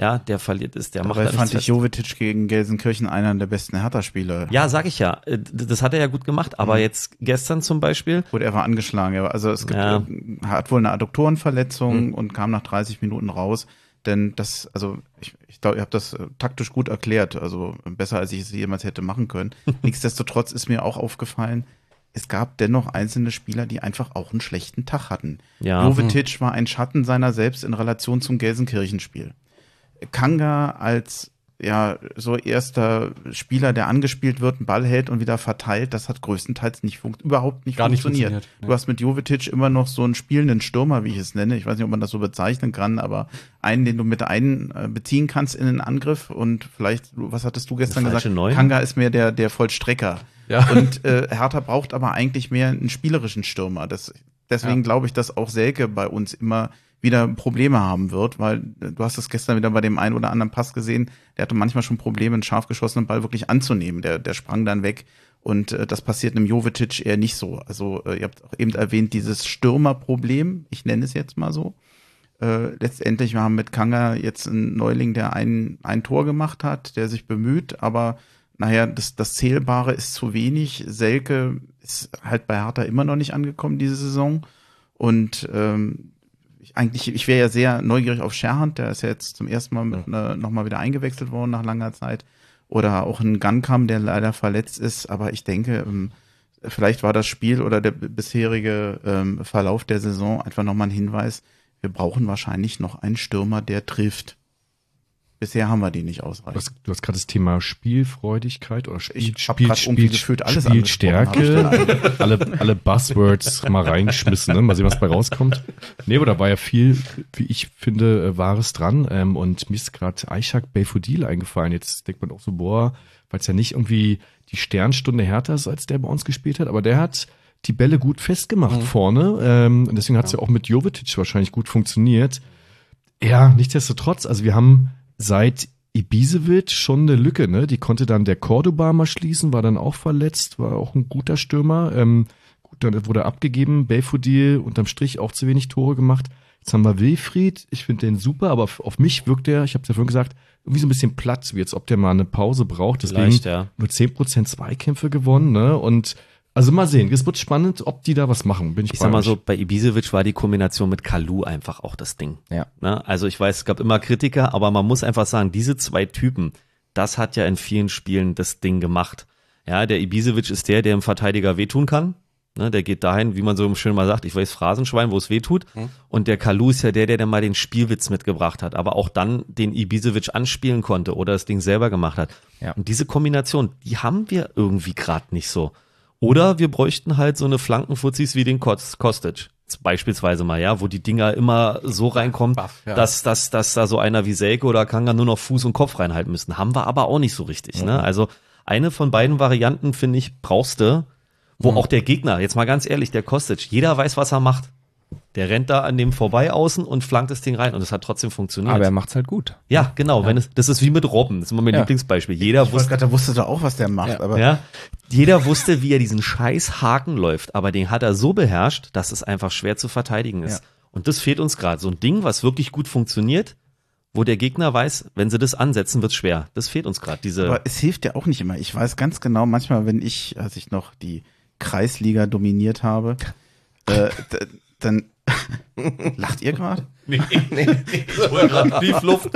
Ja, der verliert es, der macht Dabei da fand ich. Jovetic gegen Gelsenkirchen einer der besten Hertha-Spieler. Ja, sag ich ja. Äh, Das hat er ja gut gemacht, aber jetzt gestern zum Beispiel, Gut, er war angeschlagen. Also es gibt, Ja. äh, hat wohl eine Adduktorenverletzung und kam nach 30 Minuten raus. Denn das, also ich, ich glaube, ihr habt das äh, taktisch gut erklärt. Also besser, als ich es jemals hätte machen können. Nichtsdestotrotz ist mir auch aufgefallen, es gab dennoch einzelne Spieler, die einfach auch einen schlechten Tag hatten. Ja. Jovetic war ein Schatten seiner selbst in Relation zum Gelsenkirchenspiel. Kanga als ja so erster Spieler, der angespielt wird, einen Ball hält und wieder verteilt, das hat größtenteils nicht funkt überhaupt nicht Gar nicht funktioniert. funktioniert, Du hast mit Jovetic immer noch so einen spielenden Stürmer, wie ich es nenne. Ich weiß nicht, ob man das so bezeichnen kann, aber einen, den du mit einbeziehen kannst in den Angriff und vielleicht, was hattest du gestern gesagt? falsche Neun? Kanga ist mehr der der Vollstrecker. Ja. Und äh, Hertha braucht aber eigentlich mehr einen spielerischen Stürmer. Das, deswegen Ja. glaube ich, dass auch Selke bei uns immer wieder Probleme haben wird, weil du hast es gestern wieder bei dem einen oder anderen Pass gesehen, der hatte manchmal schon Probleme, einen scharf geschossenen Ball wirklich anzunehmen. Der, der sprang dann weg und äh, das passiert einem Jovetic eher nicht so. Also äh, ihr habt auch eben erwähnt, dieses Stürmerproblem, ich nenne es jetzt mal so. Äh, letztendlich, wir haben mit Kanga jetzt einen Neuling, der ein, ein Tor gemacht hat, der sich bemüht, aber naja, das, das Zählbare ist zu wenig. Selke ist halt bei Hertha immer noch nicht angekommen diese Saison. Und ähm, eigentlich, ich wäre ja sehr neugierig auf Scherhand, der ist ja jetzt zum ersten Mal mit, ne, nochmal wieder eingewechselt worden nach langer Zeit. Oder auch ein Gankam, der leider verletzt ist. Aber ich denke, ähm, vielleicht war das Spiel oder der bisherige ähm, Verlauf der Saison einfach nochmal ein Hinweis, wir brauchen wahrscheinlich noch einen Stürmer, der trifft. Bisher haben wir die nicht Du ausreichend. hast, du hast gerade das Thema Spielfreudigkeit oder Spiel, Ich Spiel, gefühlt alles Spielstärke, alle, alle Buzzwords mal reingeschmissen, ne? mal sehen, was bei rauskommt. Nee, aber da war ja viel, wie ich finde, äh, Wahres dran. Ähm, und mir ist gerade Aishak Belfodil eingefallen. Jetzt denkt man auch so, boah, weil es ja nicht irgendwie die Sternstunde härter ist, als der bei uns gespielt hat, aber der hat die Bälle gut festgemacht vorne. Ähm, und deswegen hat es ja. auch mit Jovetic wahrscheinlich gut funktioniert. Ja, nichtsdestotrotz, also wir haben seit Ibisevic schon eine Lücke, ne? Die konnte dann der Cordoba mal schließen, war dann auch verletzt, war auch ein guter Stürmer. Ähm, gut, dann wurde abgegeben, Belfodil unterm Strich auch zu wenig Tore gemacht. Jetzt haben wir Wilfried, ich finde den super, aber auf mich wirkt der, ich habe es ja vorhin gesagt, irgendwie so ein bisschen platt, wie jetzt ob der mal eine Pause braucht. Deswegen Leicht, ja. nur 10% Zweikämpfe gewonnen, ne? Und also mal sehen, es wird spannend, ob die da was machen. Bin ich, Ich sag mal euch. so, bei Ibisevic war die Kombination mit Kalu einfach auch das Ding. Ja. Ne? Also ich weiß, es gab immer Kritiker, aber man muss einfach sagen, diese zwei Typen, das hat ja in vielen Spielen das Ding gemacht. Ja, der Ibisevic ist der, der dem Verteidiger wehtun kann. Ne, der geht dahin, wie man so schön mal sagt, ich weiß Phrasenschwein, wo es weh tut. Mhm. Und der Kalu ist ja der, der dann mal den Spielwitz mitgebracht hat, aber auch dann den Ibisevic anspielen konnte oder das Ding selber gemacht hat. Ja. Und diese Kombination, die haben wir irgendwie gerade nicht so. Oder wir bräuchten halt so eine Flankenfuzis wie den Kost- Kostic. Beispielsweise mal, ja, wo die Dinger immer so reinkommen, Baff, ja. dass, dass, dass da so einer wie Selke oder Kanga nur noch Fuß und Kopf reinhalten müssen. Haben wir aber auch nicht so richtig. Ne? Also eine von beiden Varianten, finde ich, brauchst du, wo auch der Gegner, jetzt mal ganz ehrlich, der Kostic, jeder weiß, was er macht. Der rennt da an dem vorbei außen und flankt das Ding rein und es hat trotzdem funktioniert. Aber er macht's halt gut. ja, genau, wenn es, das ist wie mit Robben, das ist immer mein Ja. Lieblingsbeispiel. Jeder Ich wusste, wusste, da wusste doch auch, was der macht. Ja. Aber ja, jeder wusste, wie er diesen scheiß Haken läuft, aber den hat er so beherrscht, dass es einfach schwer zu verteidigen ist. Und das fehlt uns gerade. So ein Ding, was wirklich gut funktioniert, wo der Gegner weiß, wenn sie das ansetzen, wird's schwer. Das fehlt uns gerade. Diese, Aber es hilft ja auch nicht immer. Ich weiß ganz genau, manchmal, wenn ich, als ich noch die Kreisliga dominiert habe, äh, dann lacht ihr gerade? nee, nee, nee, Briefluft.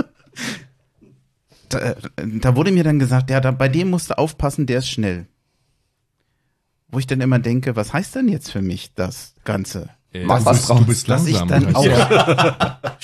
Da, äh, da wurde mir dann gesagt, ja, da, bei dem musst du aufpassen, der ist schnell. Wo ich dann immer denke, was heißt denn jetzt für mich das Ganze? Äh, Mach du was bist- draus. Du bist Dass ich langsam. dann auch. oder?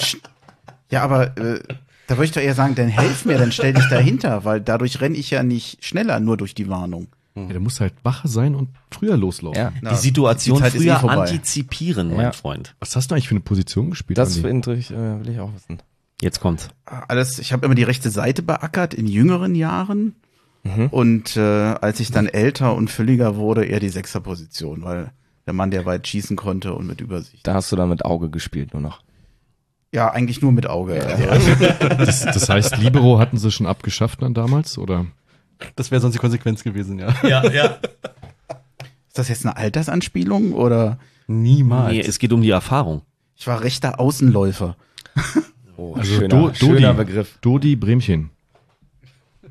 Ja, aber äh, da würde ich doch eher sagen, dann helf mir, dann stell dich dahinter, weil dadurch renne ich ja nicht schneller, nur durch die Warnung. Ja, du musst halt wacher sein und früher loslaufen. Ja. Na, Die Situation die eh früher vorbei. antizipieren, mein Ja. Freund. Was hast du eigentlich für eine Position gespielt? Das Andi? interessiert, äh, will ich auch wissen. Jetzt kommt's. alles, ich habe immer die rechte Seite beackert in jüngeren Jahren. Mhm. Und äh, als ich dann älter und fülliger wurde, eher die Sechserposition, weil der Mann, der weit schießen konnte und mit Übersicht. Da hast du dann mit Auge gespielt nur noch. Ja, eigentlich nur mit Auge. Also, das, das heißt, Libero hatten sie schon abgeschafft dann damals? Oder? Das wäre sonst die Konsequenz gewesen, ja. Ja, ja. ist das jetzt eine Altersanspielung oder Niemals. Nee, es geht um die Erfahrung. ich war rechter Außenläufer? Oh, Also schöner, Do- schöner Dodi. Begriff. Dodi Bremchen.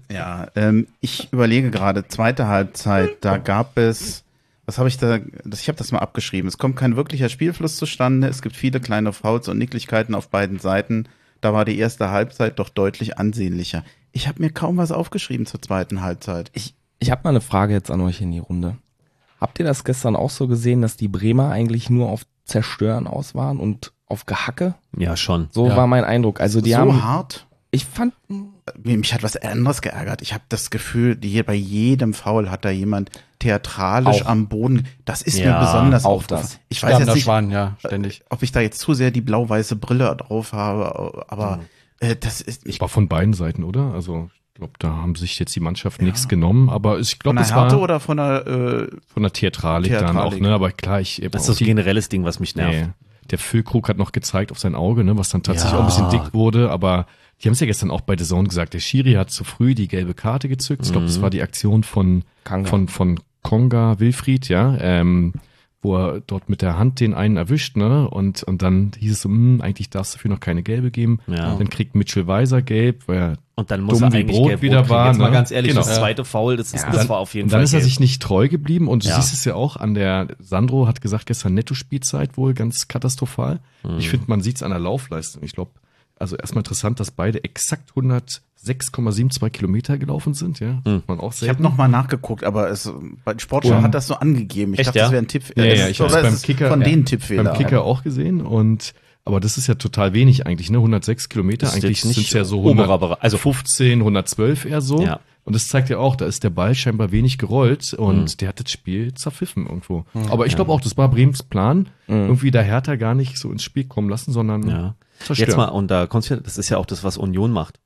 Ja, ähm, ich überlege gerade, zweite Halbzeit, da gab es, was habe ich da, das, ich habe das mal abgeschrieben, es kommt kein wirklicher Spielfluss zustande, es gibt viele kleine Fouls und Nicklichkeiten auf beiden Seiten, da war die erste Halbzeit doch deutlich ansehnlicher. Ich habe mir kaum was aufgeschrieben zur zweiten Halbzeit. Ich, ich habe mal eine Frage jetzt an euch in die Runde. Habt ihr das gestern auch so gesehen, dass die Bremer eigentlich nur auf Zerstören aus waren und auf Gehacke? Ja, schon. So Ja. war mein Eindruck. Also die so haben, hart? ich fand, Mich hat was anderes geärgert. Ich habe das Gefühl, die hier bei jedem Foul hat da jemand theatralisch Auch. am Boden. Das ist Ja, mir besonders auch das. Ich weiß jetzt nicht, Schwan, ja, ständig. ob ich da jetzt zu sehr die blau-weiße Brille drauf habe, aber äh, das ist, ich War von beiden Seiten, oder? Also ich glaube, da haben sich jetzt die Mannschaften nichts genommen, aber ich glaube, es Härte war oder von der, äh, von der Theatralik, dann auch, Theatralik. ne? Aber klar, ich Das ist das generelles Ding, was mich nervt. Nee. Der Füllkrug hat noch gezeigt auf sein Auge, ne, was dann tatsächlich Ja. auch ein bisschen dick wurde, aber die haben es ja gestern auch bei The Zone gesagt, der Schiri hat zu früh die gelbe Karte gezückt. Ich glaube, das war die Aktion von, Kanga. von, von Konga Wilfried, ja, ähm, wo er dort mit der Hand den einen erwischt, ne, und, und dann hieß es so, hm, eigentlich darfst du dafür noch keine gelbe geben. Ja. Dann kriegt Mitchell Weiser gelb, weil er Und dann muss Dumm er wie eigentlich Brot gelb wieder war, Jetzt mal ne? ganz ehrlich, Genau. das zweite Foul, das, ist, Ja, das dann- war auf jeden Und dann Fall ist er sich nicht treu geblieben und du Ja. siehst es ja auch an der, Sandro hat gesagt gestern Netto-Spielzeit wohl ganz katastrophal. Mhm. Ich finde, man sieht es an der Laufleistung. Ich glaube, also erstmal interessant, dass beide exakt 106,72 Kilometer gelaufen sind, ja. Mhm. Man auch ich habe selten. noch mal nachgeguckt, aber es, bei Sportschau Und- hat das so angegeben. Ich Echt, dachte, ja? das wäre ein Tipp. Ja, ja, ich hab's oder beim Kicker- von ja, denen Tippfehler. beim Kicker auch gesehen und aber das ist ja total wenig eigentlich, ne? 106 Kilometer, Das eigentlich sind es ja so oberer Bereich, also 115, 112 eher so. Ja. Und das zeigt ja auch, da ist der Ball scheinbar wenig gerollt und Mhm. der hat das Spiel zerpfiffen irgendwo. Aber ich glaube auch, das war Brems Plan, irgendwie da Hertha gar nicht so ins Spiel kommen lassen, sondern Ja. Zerstören. Jetzt mal, und da kommst du, das ist ja auch das, was Union macht.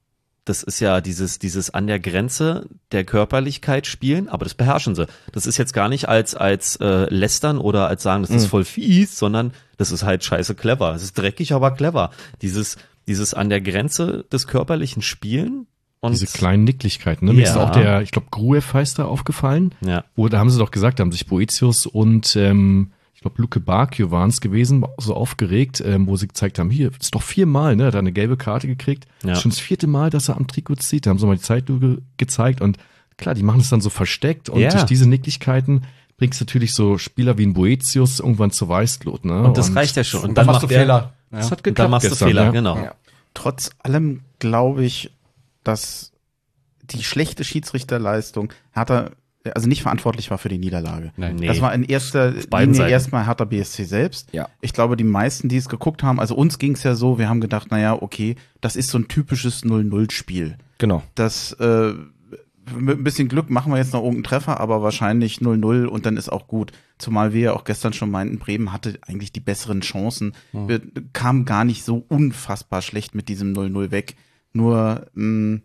Das ist ja dieses, dieses an der Grenze der Körperlichkeit spielen, aber das beherrschen sie. Das ist jetzt gar nicht als, als äh, lästern oder als sagen, das ist voll fies, sondern das ist halt scheiße clever. Es ist dreckig, aber clever. Dieses, dieses an der Grenze des körperlichen Spielen und Diese kleinen Nicklichkeiten. Ne? Mir ist Ja. auch der, ich glaube, Gruev heißt da aufgefallen. ja, da haben sie doch gesagt, da haben sich Boetius und ähm, ich glaube, Luke Bakio waren es gewesen, so aufgeregt, ähm, wo sie gezeigt haben, hier, ist doch viermal, ne? Hat er eine gelbe Karte gekriegt. Ja. Schon das vierte Mal, dass er am Trikot zieht. Da haben sie mal die Zeitlupe gezeigt und klar, die machen es dann so versteckt und Ja. durch diese Nicklichkeiten bringst du natürlich so Spieler wie ein Boetius irgendwann zur Weißglut, ne? und das reicht ja schon. Und, Und dann machst du Fehler. Ja. Das hat Und geklappt dann machst du gestern, Fehler, ja. genau. Ja. Trotz allem glaube ich, dass die schlechte Schiedsrichterleistung Hertha also nicht verantwortlich war für die Niederlage. Nein. Nee. Das war in erster Linie Seiten. erstmal Hertha BSC selbst. Ja. Ich glaube, die meisten, die es geguckt haben, also uns ging es ja so, wir haben gedacht, naja, okay, das ist so ein typisches 0-0-Spiel. Genau. Das äh, mit ein bisschen Glück machen wir jetzt noch irgendeinen Treffer, aber wahrscheinlich 0-0 und dann ist auch gut. Zumal wir ja auch gestern schon meinten, Bremen hatte eigentlich die besseren Chancen. Wir kamen gar nicht so unfassbar schlecht mit diesem 0-0 weg. Nur, mh,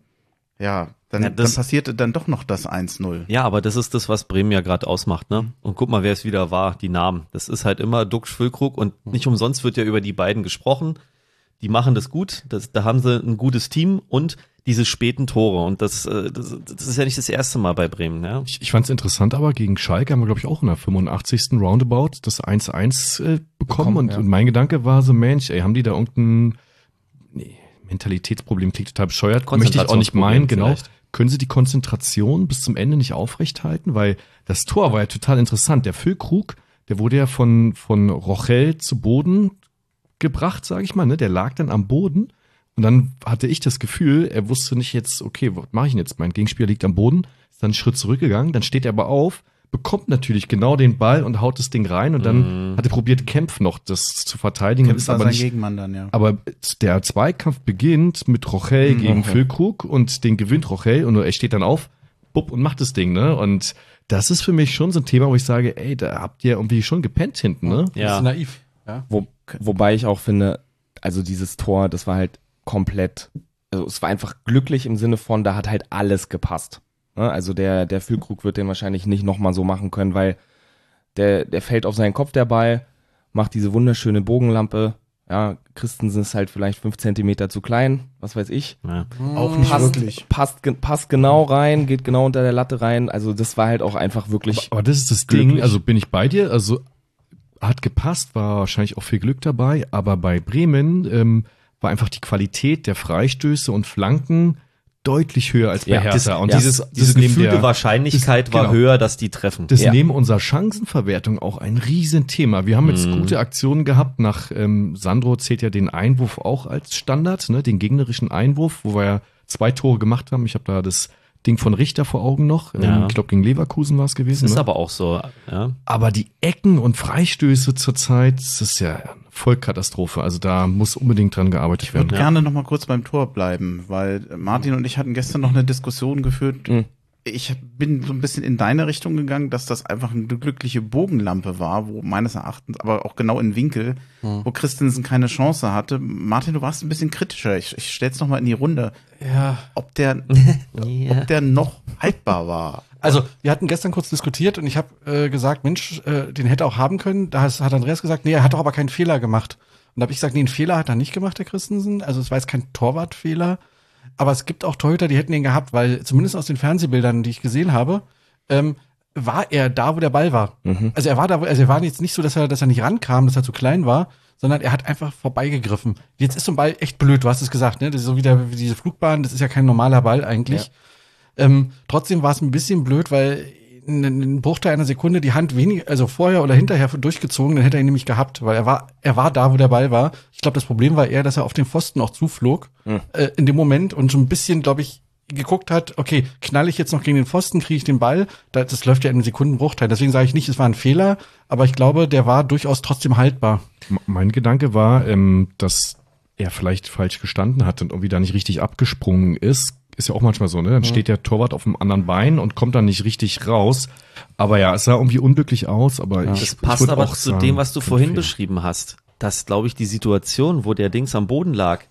ja, dann, Ja, das- dann passierte dann doch noch das 1-0. Ja, aber das ist das, was Bremen ja gerade ausmacht, ne? Und guck mal, wer es wieder war, die Namen. Das ist halt immer Duck Füllkrug und nicht umsonst wird ja über die beiden gesprochen. Die machen das gut, das, da haben sie ein gutes Team und diese späten Tore. Und das, äh, das, das ist ja nicht das erste Mal bei Bremen, ja? Ich, ich fand es interessant, aber gegen Schalke haben wir, glaube ich, auch in der 85. Roundabout das 1-1 äh, bekommen. Bekommen, und, ja. und mein Gedanke war so, Mensch, ey, haben die da irgendein nee, Mentalitätsproblem, klingt total bescheuert, möchte ich auch nicht meinen, genau. vielleicht. Können sie die Konzentration bis zum Ende nicht aufrechthalten? Weil das Tor war ja total interessant. Der Füllkrug, der wurde ja von, von Rochel zu Boden gebracht, sage ich mal, ne? Der lag dann am Boden und dann hatte ich das Gefühl, er wusste nicht jetzt, okay, was mache ich denn jetzt? Mein Gegenspieler liegt am Boden, ist dann einen Schritt zurückgegangen, dann steht er aber auf, bekommt natürlich genau den Ball und haut das Ding rein und dann hat er probiert, Kempf noch das zu verteidigen, Kempf ist aber sein nicht, Gegenmann dann, ja. aber der Zweikampf beginnt mit Rochel gegen okay. Füllkrug und den gewinnt Rochel und er steht dann auf, bupp und macht das Ding, ne? Und das ist für mich schon so ein Thema, wo ich sage, ey, da habt ihr irgendwie schon gepennt hinten, ne? Das Ja. ist naiv. Ja. Wo, wobei ich auch finde, also dieses Tor, das war halt komplett, also es war einfach glücklich im Sinne von, da hat halt alles gepasst. Ne? Also der, der Füllkrug wird den wahrscheinlich nicht nochmal so machen können, weil der, der fällt auf seinen Kopf der Ball, macht diese wunderschöne Bogenlampe. Ja, Christensen ist halt vielleicht fünf Zentimeter zu klein, was weiß ich. Ja. Auch nicht Passt, wirklich. passt, passt genau rein, geht genau unter der Latte rein. Also das war halt auch einfach wirklich. Aber das ist das Ding, Glücklich. also bin ich bei dir, also hat gepasst, war wahrscheinlich auch viel Glück dabei, aber bei Bremen ähm, war einfach die Qualität der Freistöße und Flanken deutlich höher als bei Ja, Hertha. das- und ja. dieses, Diese gefühlte der, Wahrscheinlichkeit das- war genau. höher, dass die treffen. das Ja. neben unserer Chancenverwertung auch ein Riesenthema. Wir haben jetzt Mhm. gute Aktionen gehabt. Nach ähm, Sandro zählt ja den Einwurf auch als Standard, ne, den gegnerischen Einwurf, wo wir ja zwei Tore gemacht haben. Ich habe da das Ding von Richter vor Augen noch. Ähm, Ja. ich glaube, gegen Leverkusen war es Das gewesen. ist ne? aber auch so, ja. Aber die Ecken und Freistöße zurzeit, das ist ja Vollkatastrophe. Also da muss unbedingt dran gearbeitet Ich würde werden. gerne noch mal kurz beim Tor bleiben, weil Martin und ich hatten gestern noch eine Diskussion geführt. Mhm. Ich bin so ein bisschen in deine Richtung gegangen, dass das einfach eine glückliche Bogenlampe war, wo meines Erachtens, aber auch genau in Winkel, wo Christensen keine Chance hatte. Martin, du warst ein bisschen kritischer. Ich, ich stell's noch mal in die Runde, Ja. ob der, ob der noch haltbar war. Also, wir hatten gestern kurz diskutiert und ich habe äh, gesagt, Mensch, äh, den hätte er auch haben können. Da hat Andreas gesagt, nee, er hat doch aber keinen Fehler gemacht. Und da habe ich gesagt, nee, einen Fehler hat er nicht gemacht, der Christensen. Also es war jetzt kein Torwartfehler. Aber es gibt auch Torhüter, die hätten ihn gehabt, weil zumindest aus den Fernsehbildern, die ich gesehen habe, ähm, war er da, wo der Ball war. Also er war da, also er war jetzt nicht so, dass er, dass er nicht rankam, dass er zu klein war, sondern er hat einfach vorbeigegriffen. Jetzt ist so ein Ball echt blöd, du hast es gesagt, ne? Das ist so wie, der, wie diese Flugbahn, das ist ja kein normaler Ball eigentlich. Ähm, trotzdem war es ein bisschen blöd, weil in einem Bruchteil einer Sekunde die Hand wenig, also vorher oder hinterher durchgezogen, dann hätte er ihn nämlich gehabt, weil er war, er war da, wo der Ball war. Ich glaube, das Problem war eher, dass er auf den Pfosten auch zuflog äh, in dem Moment und so ein bisschen, glaube ich, geguckt hat, okay, knall ich jetzt noch gegen den Pfosten, kriege ich den Ball. Da- Das läuft ja in einem Sekundenbruchteil. Deswegen sage ich nicht, es war ein Fehler, aber ich glaube, der war durchaus trotzdem haltbar. M- Mein Gedanke war, ähm, dass er vielleicht falsch gestanden hat und irgendwie da nicht richtig abgesprungen ist. Ist ja auch manchmal so, ne? Dann steht der Torwart auf dem anderen Bein und kommt dann nicht richtig raus. Aber ja, es sah irgendwie unglücklich aus, aber ich, Das ich passt würd aber auch zu sagen, dem, was du vorhin Fehler. beschrieben hast. Dass, glaube ich, die Situation, wo der Dings am Boden lag,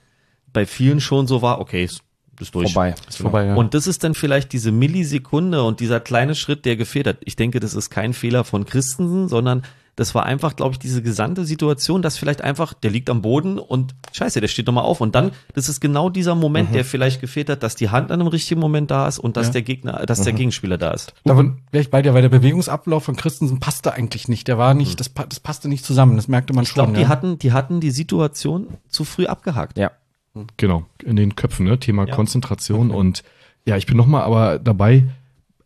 bei vielen schon so war, okay, ist, ist durch. vorbei. Ist vorbei, ja. Und das ist dann vielleicht diese Millisekunde und dieser kleine Schritt, der gefehlt hat. Ich denke, das ist kein Fehler von Christensen, sondern das war einfach, glaube ich, diese gesamte Situation, dass vielleicht einfach, der liegt am Boden und scheiße, der steht nochmal auf. Und dann, das ist genau dieser Moment, der vielleicht gefehlt hat, dass die Hand an einem richtigen Moment da ist und dass Ja. der Gegner, dass der Gegenspieler da ist. Da wäre ich bei dir, weil der Bewegungsablauf von Christensen passte eigentlich nicht. Der war nicht, das, pa- das passte nicht zusammen. Das merkte man Ich glaube, schon. die ja. hatten, die hatten die Situation zu früh abgehakt. Ja. Genau, in den Köpfen, ne? Thema Ja. Konzentration und ja, ich bin nochmal aber dabei.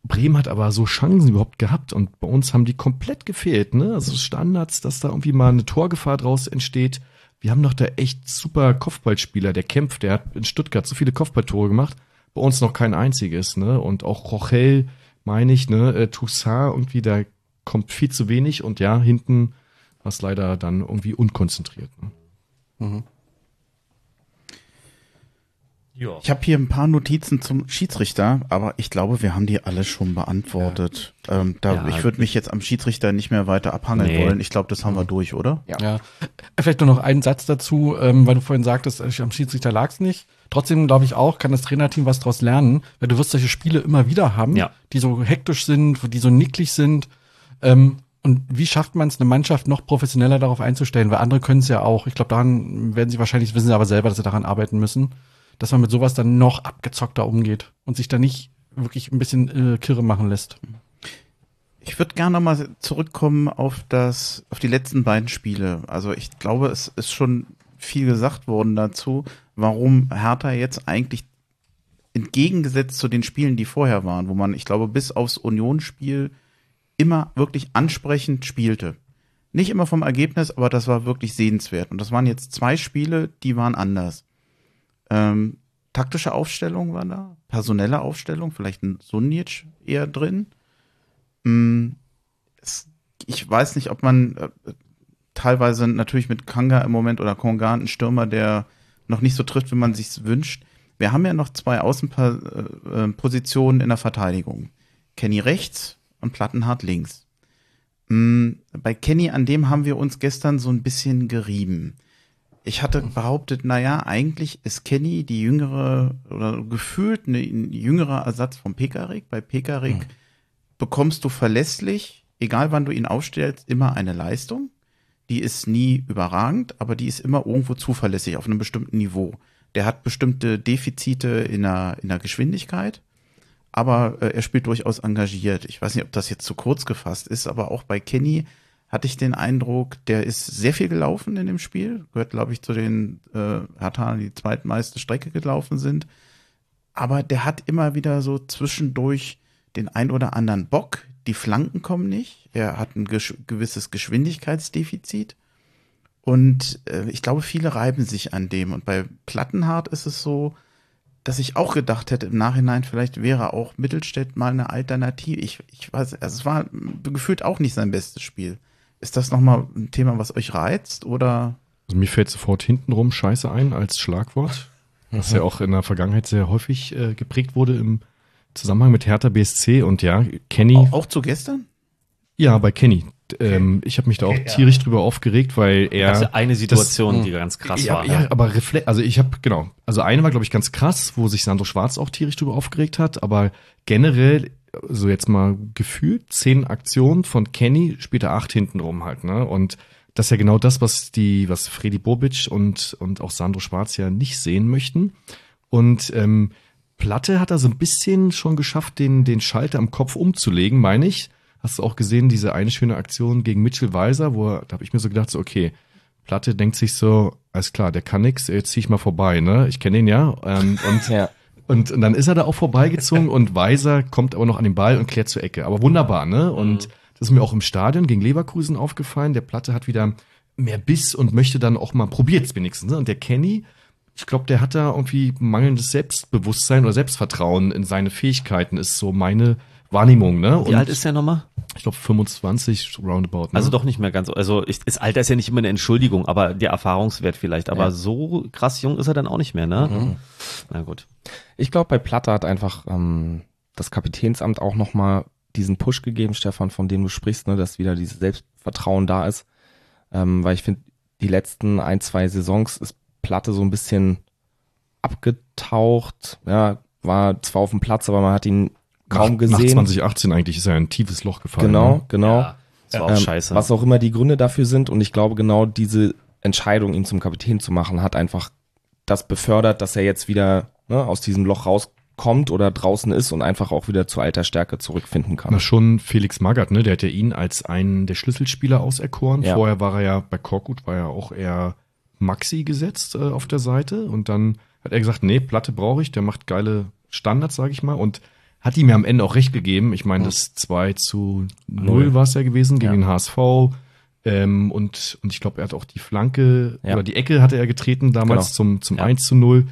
Bremen hat aber so Chancen überhaupt gehabt und bei uns haben die komplett gefehlt, ne? Also Standards, dass da irgendwie mal eine Torgefahr draus entsteht. Wir haben doch da echt super Kopfballspieler, der kämpft, der hat in Stuttgart so viele Kopfballtore gemacht. bei uns noch kein einziges, ne? Und auch Rochel, meine ich, ne? Äh, Toussaint irgendwie, da kommt viel zu wenig und ja, hinten war es leider dann irgendwie unkonzentriert. Ne? Ja. Ich habe hier ein paar Notizen zum Schiedsrichter, aber ich glaube, wir haben die alle schon beantwortet. Ähm, da, Ja. ich würde mich jetzt am Schiedsrichter nicht mehr weiter abhangeln Nee. wollen. Ich glaube, das haben wir durch, oder? Ja. Ja. Vielleicht nur noch einen Satz dazu, ähm, weil du vorhin sagtest, äh, am Schiedsrichter lag's nicht. Trotzdem glaube ich auch, kann das Trainerteam was daraus lernen, weil du wirst solche Spiele immer wieder haben, Ja. die so hektisch sind, die so nicklig sind. Ähm, und wie schafft man es, eine Mannschaft noch professioneller darauf einzustellen? Weil andere können es ja auch. Ich glaube, daran werden sie wahrscheinlich, wissen sie aber selber, dass sie daran arbeiten müssen, dass man mit sowas dann noch abgezockter umgeht und sich da nicht wirklich ein bisschen äh, kirre machen lässt. Ich würde gerne mal zurückkommen auf das, auf die letzten beiden Spiele. Also ich glaube, es ist schon viel gesagt worden dazu, warum Hertha jetzt eigentlich entgegengesetzt zu den Spielen, die vorher waren, wo man, ich glaube, bis aufs Unionsspiel immer wirklich ansprechend spielte. Nicht immer vom Ergebnis, aber das war wirklich sehenswert. Und das waren jetzt zwei Spiele, die waren anders. Ähm, taktische Aufstellung war da, personelle Aufstellung, vielleicht ein Sunic eher drin. Mm, es, ich weiß nicht, ob man äh, teilweise natürlich mit Kanga im Moment oder Kongan einen Stürmer, der noch nicht so trifft, wie man sich wünscht. Wir haben ja noch zwei Außenpositionen in der Verteidigung. Kenny rechts und Plattenhardt links. Mm, bei Kenny, an dem haben wir uns gestern so ein bisschen gerieben. Ich hatte behauptet, naja, eigentlich ist Kenny die jüngere oder gefühlt ne- ein jüngerer Ersatz von Pekarik. Bei Pekarik bekommst du verlässlich, egal wann du ihn aufstellst, immer eine Leistung. Die ist nie überragend, aber die ist immer irgendwo zuverlässig auf einem bestimmten Niveau. Der hat bestimmte Defizite in der, in der Geschwindigkeit, aber äh, er spielt durchaus engagiert. Ich weiß nicht, ob das jetzt zu kurz gefasst ist, aber auch bei Kenny hatte ich den Eindruck, der ist sehr viel gelaufen in dem Spiel. Gehört, glaube ich, zu den äh, Hertha, die zweitmeiste Strecke gelaufen sind. Aber der hat immer wieder so zwischendurch den ein oder anderen Bock. Die Flanken kommen nicht. Er hat ein gesch gewisses Geschwindigkeitsdefizit. Und äh, ich glaube, viele reiben sich an dem. Und bei Plattenhardt ist es so, dass ich auch gedacht hätte im Nachhinein, vielleicht wäre auch Mittelstädt mal eine Alternative. Ich, ich weiß, also es war gefühlt auch nicht sein bestes Spiel. Ist das nochmal ein Thema, was euch reizt? Oder Also mir fällt sofort hintenrum Scheiße ein als Schlagwort, was ja auch in der Vergangenheit sehr häufig äh, geprägt wurde im Zusammenhang mit Hertha BSC und ja, Kenny. auch, auch zu gestern? Ja, bei Kenny. Ähm, ich habe mich da auch tierisch drüber aufgeregt, weil er. Das ja eine Situation, die ganz krass ja, war. ja, aber Refle also ich habe genau, also eine war glaube ich ganz krass, wo sich Sandro Schwarz auch tierisch drüber aufgeregt hat, aber generell so jetzt mal gefühlt zehn Aktionen von Kenny später acht hinten rum halt, ne? Und das ist ja genau das, was die, was Freddy Bobic und und auch Sandro Schwarz ja nicht sehen möchten. Und ähm, Platte hat da so ein bisschen schon geschafft, den den Schalter am Kopf umzulegen, meine ich. Hast du auch gesehen, diese eine schöne Aktion gegen Mitchell Weiser, wo er, da habe ich mir so gedacht, so, okay, Platte denkt sich so, alles klar, der kann nix, jetzt zieh ich mal vorbei, ne? Ich kenne ihn ja. Ähm, und, Ja. Und, und dann ist er da auch vorbeigezogen und Weiser kommt aber noch an den Ball und klärt zur Ecke. Aber wunderbar, ne? Und das ist mir auch im Stadion gegen Leverkusen aufgefallen. Der Platte hat wieder mehr Biss und möchte dann auch mal, probiert's wenigstens. Ne? Und der Kenny, ich glaube, der hat da irgendwie mangelndes Selbstbewusstsein oder Selbstvertrauen in seine Fähigkeiten, ist so meine Wahrnehmung, ne? Wie alt ist der nochmal? Ich glaube 25 roundabout. Ne? Also doch nicht mehr ganz. Also ich, das Alter ist ja nicht immer eine Entschuldigung, aber der Erfahrungswert vielleicht. Aber Ja. so krass jung ist er dann auch nicht mehr, ne? Na gut. Ich glaube, bei Platte hat einfach ähm, das Kapitänsamt auch nochmal diesen Push gegeben, Stefan, von dem du sprichst, ne, dass wieder dieses Selbstvertrauen da ist. Ähm, weil ich finde, die letzten ein, zwei Saisons ist Platte so ein bisschen abgetaucht. Ja, war zwar auf dem Platz, aber man hat ihn kaum nach, gesehen. Nach 2018 eigentlich ist er in ein tiefes Loch gefallen. genau, Ne? genau. Ja, das war auch Ähm, scheiße. Was auch immer die Gründe dafür sind. Und ich glaube, genau diese Entscheidung, ihn zum Kapitän zu machen, hat einfach das befördert, dass er jetzt wieder ne, aus diesem Loch rauskommt oder draußen ist und einfach auch wieder zu alter Stärke zurückfinden kann. Na schon Felix Magath, ne? Der hat ja ihn als einen der Schlüsselspieler auserkoren. Ja. Vorher war er ja bei Korkut, war ja auch eher Maxi gesetzt äh, auf der Seite. Und dann hat er gesagt, nee, Platte brauche ich, der macht geile Standards, sage ich mal. Und hat ihm ja am Ende auch recht gegeben. Ich meine, das 2 zu 0 Null. war es ja gewesen gegen den HSV. Ähm, und, und ich glaube, er hat auch die Flanke Ja. oder die Ecke hatte er getreten damals Genau. zum, zum Ja. 1 zu 0.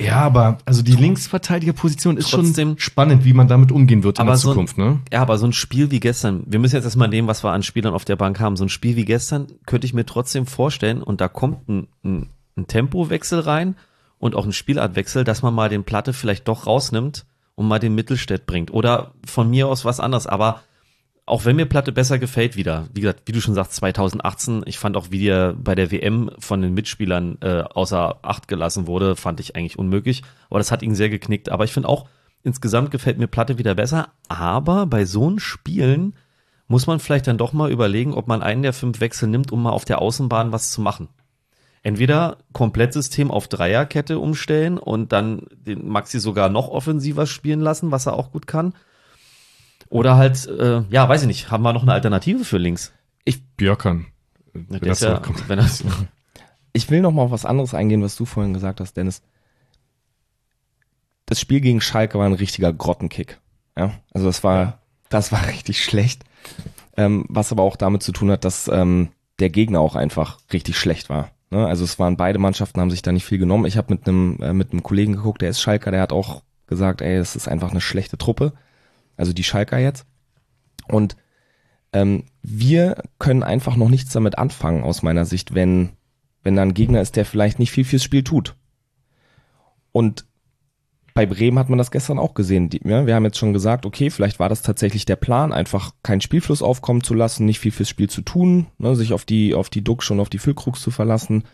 Ja, aber also die Linksverteidigerposition ist Trotzdem- schon spannend, wie man damit umgehen wird in der so ein- Zukunft, ne? Ja, aber so ein Spiel wie gestern, wir müssen jetzt erstmal nehmen, was wir an Spielern auf der Bank haben. So ein Spiel wie gestern könnte ich mir trotzdem vorstellen, und da kommt ein, ein, ein Tempowechsel rein und auch ein Spielartwechsel, dass man mal den Platte vielleicht doch rausnimmt und mal den Mittelstädt bringt. Oder von mir aus was anderes. Aber auch wenn mir Platte besser gefällt wieder, wie gesagt, wie du schon sagst, 2018, ich fand auch, wie der bei der WM von den Mitspielern äh, außer Acht gelassen wurde, fand ich eigentlich unmöglich. Aber das hat ihn sehr geknickt. Aber ich finde auch, insgesamt gefällt mir Platte wieder besser. Aber bei so einen Spielen muss man vielleicht dann doch mal überlegen, ob man einen der fünf Wechsel nimmt, um mal auf der Außenbahn was zu machen. Entweder Komplettsystem auf Dreierkette umstellen und dann den Maxi sogar noch offensiver spielen lassen, was er auch gut kann. Oder halt, äh, ja, weiß ich nicht, haben wir noch eine Alternative für links? Björkern. Ja, Wenn das ja, zurückkommt. wenn das, Ich will noch mal auf was anderes eingehen, was du vorhin gesagt hast, Dennis. Das Spiel gegen Schalke war ein richtiger Grottenkick. Ja, also das war, das war richtig schlecht. Ähm, was aber auch damit zu tun hat, dass ähm, der Gegner auch einfach richtig schlecht war. Ne? Also es waren beide Mannschaften haben sich da nicht viel genommen. Ich habe mit einem äh, mit einem Kollegen geguckt, der ist Schalker, der hat auch gesagt, ey, das ist einfach eine schlechte Truppe. Also die Schalker jetzt. Und ähm, wir können einfach noch nichts damit anfangen aus meiner Sicht, wenn wenn da ein Gegner ist, der vielleicht nicht viel fürs Spiel tut. Und bei Bremen hat man das gestern auch gesehen. Die, ja, wir haben jetzt schon gesagt, okay, vielleicht war das tatsächlich der Plan, einfach keinen Spielfluss aufkommen zu lassen, nicht viel fürs Spiel zu tun, ne, sich auf die auf die Duck schon auf die Füllkrugs zu verlassen,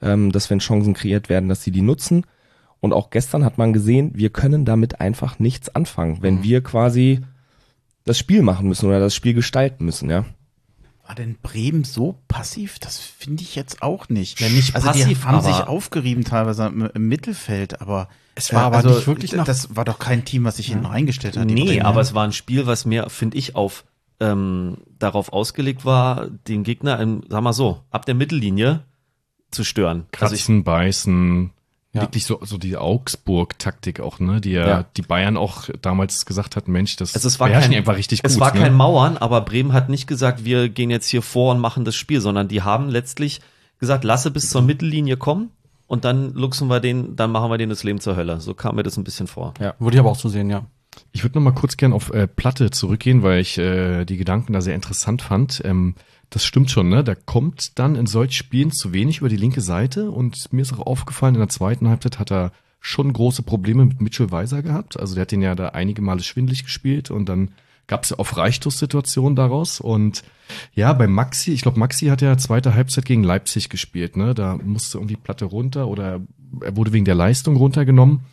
ähm, dass wenn Chancen kreiert werden, dass sie die nutzen. Und auch gestern hat man gesehen, wir können damit einfach nichts anfangen, wenn wir quasi das Spiel machen müssen oder das Spiel gestalten müssen, ja. War denn Bremen so passiv? Das finde ich jetzt auch nicht. Ja, nicht also die passiv, haben aber- sich aufgerieben teilweise im, im Mittelfeld, aber Es war aber nicht wirklich nach- Das war doch kein Team, was sich hinten reingestellt hat. nee, aber es war ein Spiel, was mir, finde ich, auf ähm, darauf ausgelegt war, den Gegner, im, sag mal so, ab der Mittellinie zu stören. Also ich, Kratzen, beißen, Ja. wirklich so, so die Augsburg-Taktik auch, ne? Die ja, Ja. die Bayern auch damals gesagt hat, Mensch, das Also es war kein- einfach richtig es gut. war ne? kein Mauern, aber Bremen hat nicht gesagt, wir gehen jetzt hier vor und machen das Spiel, sondern die haben letztlich gesagt, lasse bis zur Mittellinie kommen und dann luchsen wir den, dann machen wir den das Leben zur Hölle. So kam mir das ein bisschen vor. Würde ich aber auch so sehen, ja. Ich würde noch mal kurz gern auf äh, Platte zurückgehen, weil ich äh, die Gedanken da sehr interessant fand. Ähm, das stimmt schon, ne? Da kommt dann in solchen Spielen zu wenig über die linke Seite und mir ist auch aufgefallen, in der zweiten Halbzeit hat er schon große Probleme mit Mitchell Weiser gehabt. Also der hat den ja da einige Male schwindlig gespielt und dann gab es ja auch Freistoßsituationen daraus. Und ja, bei Maxi, ich glaube, Maxi hat ja zweite Halbzeit gegen Leipzig gespielt, ne? Da musste irgendwie Platte runter oder er wurde wegen der Leistung runtergenommen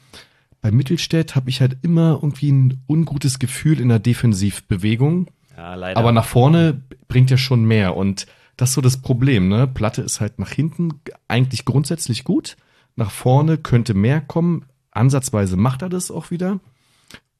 bei Mittelstädt habe ich halt immer irgendwie ein ungutes Gefühl in der Defensivbewegung. Ja, leider. Aber nach vorne bringt er schon mehr. Und das ist so das Problem, ne? Platte ist halt nach hinten eigentlich grundsätzlich gut. Nach vorne könnte mehr kommen. Ansatzweise macht er das auch wieder.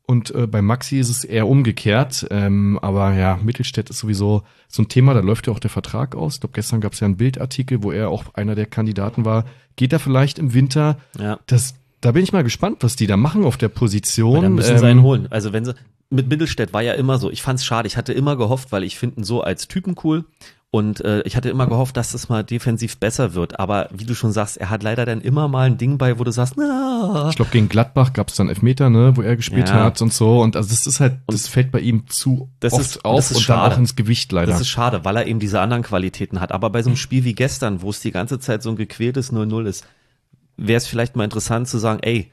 Und äh, bei Maxi ist es eher umgekehrt. Ähm, aber ja, Mittelstädt ist sowieso so ein Thema, da läuft ja auch der Vertrag aus. Ich glaube, gestern gab es ja einen Bildartikel, wo er auch einer der Kandidaten war. Geht er vielleicht im Winter? ja. Das, da bin ich mal gespannt, was die da machen auf der Position. Dann müssen Ähm, sie einen holen. Also wenn sie, mit Mittelstädt war ja immer so, ich fand's schade, ich hatte immer gehofft, weil ich finde ihn so als Typen cool und äh, ich hatte immer gehofft, dass es mal defensiv besser wird, aber wie du schon sagst, er hat leider dann immer mal ein Ding bei, wo du sagst, na, Ich glaube, gegen Gladbach gab es dann Elfmeter, ne, wo er gespielt Ja. hat und so. Und also das ist halt, das fällt bei ihm zu Das oft ist- auf das ist und dann schade. auch ins Gewicht leider. das ist schade, weil er eben diese anderen Qualitäten hat, aber bei so einem Spiel wie gestern, wo es die ganze Zeit so ein gequältes 0-0 ist, wäre es vielleicht mal interessant zu sagen, ey,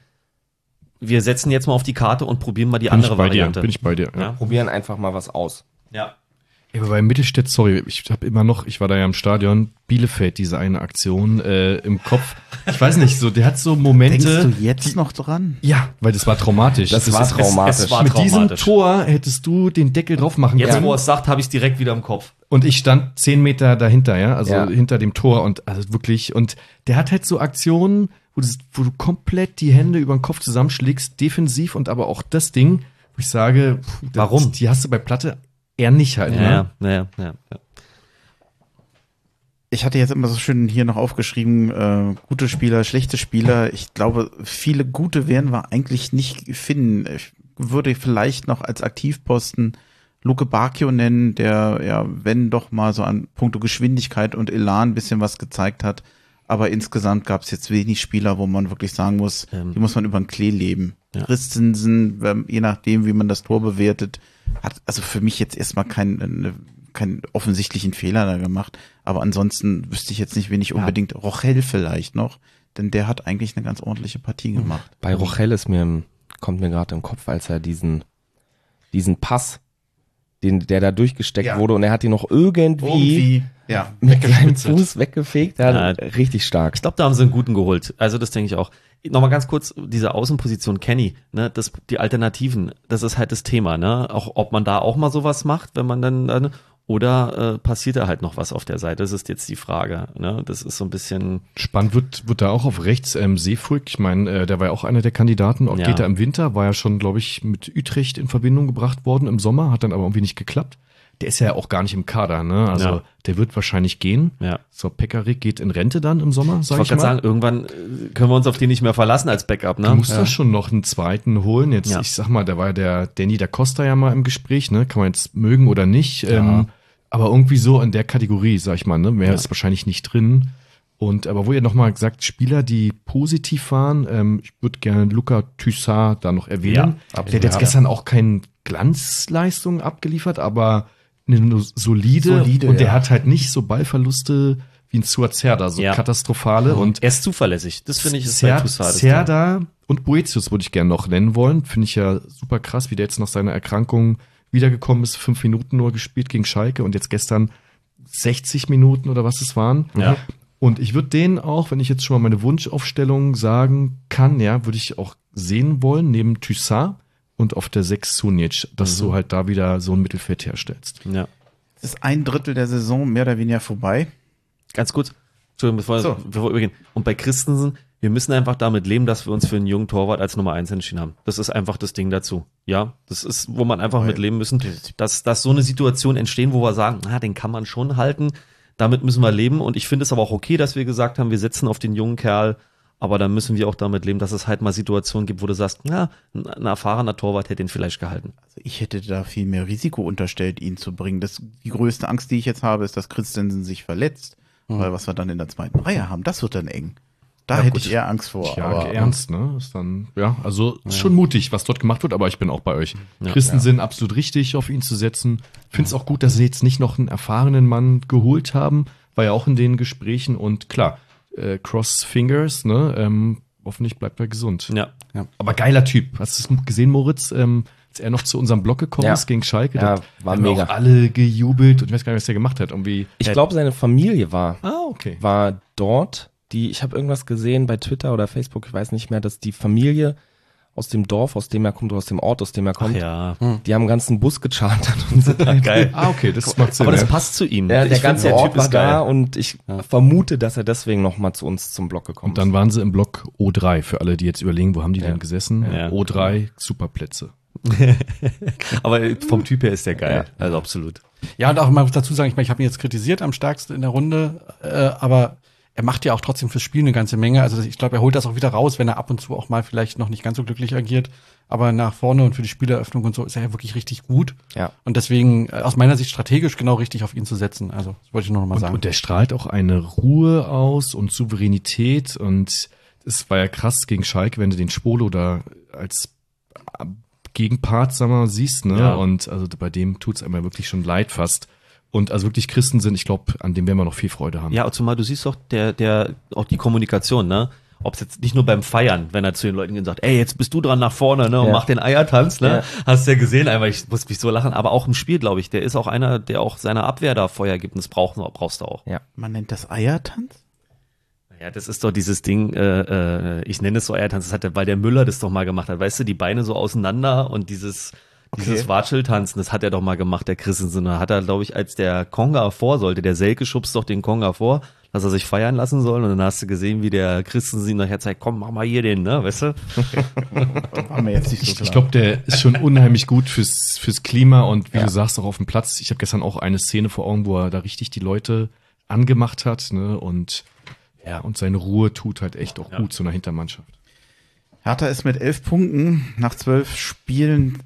wir setzen jetzt mal auf die Karte und probieren mal die bin andere ich bei Variante. dir, bin ich bei dir. Ja. ja? Probieren einfach mal was aus. ja. Ja, aber bei Mittelstädt, sorry, ich habe immer noch, ich war da ja im Stadion, Bielefeld, diese eine Aktion äh, im Kopf. Ich weiß nicht, so, der hat so Momente. Denkst du jetzt noch dran? Ja, weil das war traumatisch. Das war ist- traumatisch. es war Mit diesem. Tor hättest du den Deckel drauf machen Jetzt, können. wo er es sagt, habe ich es direkt wieder im Kopf. Und ich stand zehn Meter dahinter, ja, also Ja. hinter dem Tor und also wirklich. Und der hat halt so Aktionen, wo du, wo du komplett die Hände über den Kopf zusammenschlägst, defensiv und aber auch das Ding, wo ich sage, pff, das- Warum? Die hast du bei Platte eher nicht halt. Ja, ne? ja, ja, ja. ja. Ich hatte jetzt immer so schön hier noch aufgeschrieben, äh, gute Spieler, schlechte Spieler. Ich glaube, viele gute werden wir eigentlich nicht finden. Ich würde vielleicht noch als Aktivposten Luke Bacchio nennen, der ja, wenn doch mal so an puncto Geschwindigkeit und Elan ein bisschen was gezeigt hat. Aber insgesamt gab es jetzt wenig Spieler, wo man wirklich sagen muss, Ähm. die muss man über den Klee leben. Ja. Christensen, je nachdem, wie man das Tor bewertet, hat also für mich jetzt erstmal keinen keinen offensichtlichen Fehler da gemacht. Aber ansonsten wüsste ich jetzt nicht, wen ich unbedingt, Rochel vielleicht noch, denn der hat eigentlich eine ganz ordentliche Partie gemacht. Bei Rochelle ist mir, kommt mir gerade im Kopf, als er diesen, diesen Pass, den, der da durchgesteckt Ja. wurde und er hat ihn noch irgendwie, ja. mit kleinem Weggespitzt. Fuß weggefegt. Ja, Ja. richtig stark. Ich glaube, da haben sie einen guten geholt. Also das denke ich auch. Nochmal ganz kurz, diese Außenposition Kenny, ne, das, die Alternativen, das ist halt das Thema, ne? Auch ob man da auch mal sowas macht, wenn man dann, dann oder äh, passiert da halt noch was auf der Seite? Das ist jetzt die Frage. Ne? Das ist so ein bisschen. Spannend wird, wird da auch auf rechts ähm, Seefuig. Ich meine, äh, der war ja auch einer der Kandidaten. Auch Ja. geht er im Winter, war ja schon, glaube ich, mit Utrecht in Verbindung gebracht worden im Sommer, hat dann aber irgendwie nicht geklappt. Der ist ja auch gar nicht im Kader, ne? Also Ja. der wird wahrscheinlich gehen. Ja. So, Pekarik geht in Rente dann im Sommer, Ich sag wollte ich, gerade mal. sagen, irgendwann äh, können wir uns auf den nicht mehr verlassen als Backup, ne? Du musst da schon noch einen zweiten holen. Jetzt, Ja. ich sag mal, da war der Danny da Costa ja mal im Gespräch, ne? Kann man jetzt mögen oder nicht. Ähm, aber irgendwie so in der Kategorie, sag ich mal, ne? Mehr Ja. ist wahrscheinlich nicht drin. Und aber wo ihr nochmal gesagt, Spieler, die positiv waren, ähm, ich würde gerne Luca Thyssard da noch erwähnen. Ja, der hat jetzt ja. gestern auch keine Glanzleistung abgeliefert, aber eine solide, Solide, und der ja. hat halt nicht so Ballverluste wie ein Suazerda, so Ja. katastrophale und er ist zuverlässig. Das finde ich ist bei Zer das Cerda und Boetius würde ich gerne noch nennen wollen. Finde ich ja super krass, wie der jetzt nach seiner Erkrankung wiedergekommen ist. Fünf Minuten nur gespielt gegen Schalke und jetzt gestern 60 Minuten oder was es waren. Ja. Und ich würde den auch, wenn ich jetzt schon mal meine Wunschaufstellung sagen kann, ja, würde ich auch sehen wollen, neben Thyssard und auf der 6 Sunic, dass Mhm. du halt da wieder so ein Mittelfeld herstellst. Ja. Es ist ein Drittel der Saison mehr oder weniger vorbei. Ganz kurz, Entschuldigung, bevor, So. bevor wir übergehen. Und bei Christensen, wir müssen einfach damit leben, dass wir uns für einen jungen Torwart als Nummer eins entschieden haben. Das ist einfach das Ding dazu. Ja, das ist, wo man einfach Weil- mit leben müssen, dass, dass so eine Situation entstehen, wo wir sagen, na, den kann man schon halten. Damit müssen wir leben. Und ich finde es aber auch okay, dass wir gesagt haben, wir setzen auf den jungen Kerl. Aber dann müssen wir auch damit leben, dass es halt mal Situationen gibt, wo du sagst, na, ein, erfahrener Torwart hätte ihn vielleicht gehalten. Also ich hätte da viel mehr Risiko unterstellt, ihn zu bringen. Das, die größte Angst, die ich jetzt habe, ist, dass Christensen sich verletzt. Weil was wir dann in der zweiten Reihe haben, das wird dann eng. Da Ja, hätte gut. ich eher Angst vor. Ja, aber, ernst, ne? Ist dann, ja, also ist schon mutig, was dort gemacht wird, aber ich bin auch bei euch. Ja. Christensen absolut richtig, auf ihn zu setzen. Finde es auch gut, dass sie jetzt nicht noch einen erfahrenen Mann geholt haben. War ja auch in den Gesprächen und klar, äh, Cross Fingers, ne? Ähm, hoffentlich bleibt er gesund. Ja. Aber geiler Typ. Hast du es gesehen, Moritz? Ähm, als er noch zu unserem Block gekommen Ja. ist gegen Schalke, Ja, da war haben mega. auch alle gejubelt und ich weiß gar nicht, was der gemacht hat. Irgendwie. Ich glaube, seine Familie war, Ah, okay. war dort. Die, ich habe irgendwas gesehen bei Twitter oder Facebook, ich weiß nicht mehr, dass die Familie aus dem Dorf, aus dem er kommt, oder aus dem Ort, aus dem er Ach kommt, ja. die haben einen ganzen Bus gechartert und sind da Geil. Ah, okay, das macht Sinn. Aber das ja. passt zu ihm. Ja, Ich der ganze der Ort Typ war ist geil. da und ich vermute, dass er deswegen nochmal zu uns zum Block gekommen Und dann waren sie im Block O3, für alle, die jetzt überlegen, wo haben die Ja. denn gesessen? Ja. O3, super Plätze. Aber vom Typ her ist der geil. Also absolut. Ja, und auch mal dazu sagen, ich meine, ich habe ihn jetzt kritisiert am stärksten in der Runde, äh, aber er macht ja auch trotzdem fürs Spiel eine ganze Menge. Also ich glaube, er holt das auch wieder raus, wenn er ab und zu auch mal vielleicht noch nicht ganz so glücklich agiert. Aber nach vorne und für die Spieleröffnung und so ist er ja wirklich richtig gut. Ja. Und deswegen äh, aus meiner Sicht strategisch genau richtig auf ihn zu setzen. Also das wollte ich nur noch mal Und, sagen. und der strahlt auch eine Ruhe aus und Souveränität und es war ja krass gegen Schalke, wenn du den Spolo da als äh, Gegenpart, sag mal, siehst, ne? Ja. Und also bei dem tut's einem ja wirklich schon leid fast. Und also wirklich Christen sind, ich glaube, an dem werden wir noch viel Freude haben. Ja, zumal du siehst doch, der, der, auch die Kommunikation, ne? Ob es jetzt nicht nur beim Feiern, wenn er zu den Leuten sagt, ey, jetzt bist du dran nach vorne, ne? Und Ja. mach den Eiertanz, ne? Ja. Hast du ja gesehen, einfach, ich muss mich so lachen, aber auch im Spiel, glaube ich, der ist auch einer, der auch seiner Abwehr da Feuer gibt und das brauchst, brauchst du auch. Man nennt das Eiertanz? Ja, das ist doch dieses Ding, äh, äh, ich nenne es so Eiertanz, das hat der, weil der Müller das doch mal gemacht hat, weißt du, die Beine so auseinander und dieses, dieses Okay. Watscheltanzen, das hat er doch mal gemacht, der Christensen. Da hat er, glaube ich, als der Konga vor sollte, der Selke schubst doch den Konga vor, dass er sich feiern lassen soll und dann hast du gesehen, wie der Christensen ihm nachher zeigt, komm, mach mal hier den, ne, weißt du? Mir jetzt nicht so Ich, klar. ich glaube, der ist schon unheimlich gut fürs, fürs Klima und wie Ja. du sagst, auch auf dem Platz. Ich habe gestern auch eine Szene vor Augen, wo er da richtig die Leute angemacht hat, ne? Und ja, und seine Ruhe tut halt echt auch Ja. gut zu einer Hintermannschaft. Hertha ist mit elf Punkten nach zwölf Spielen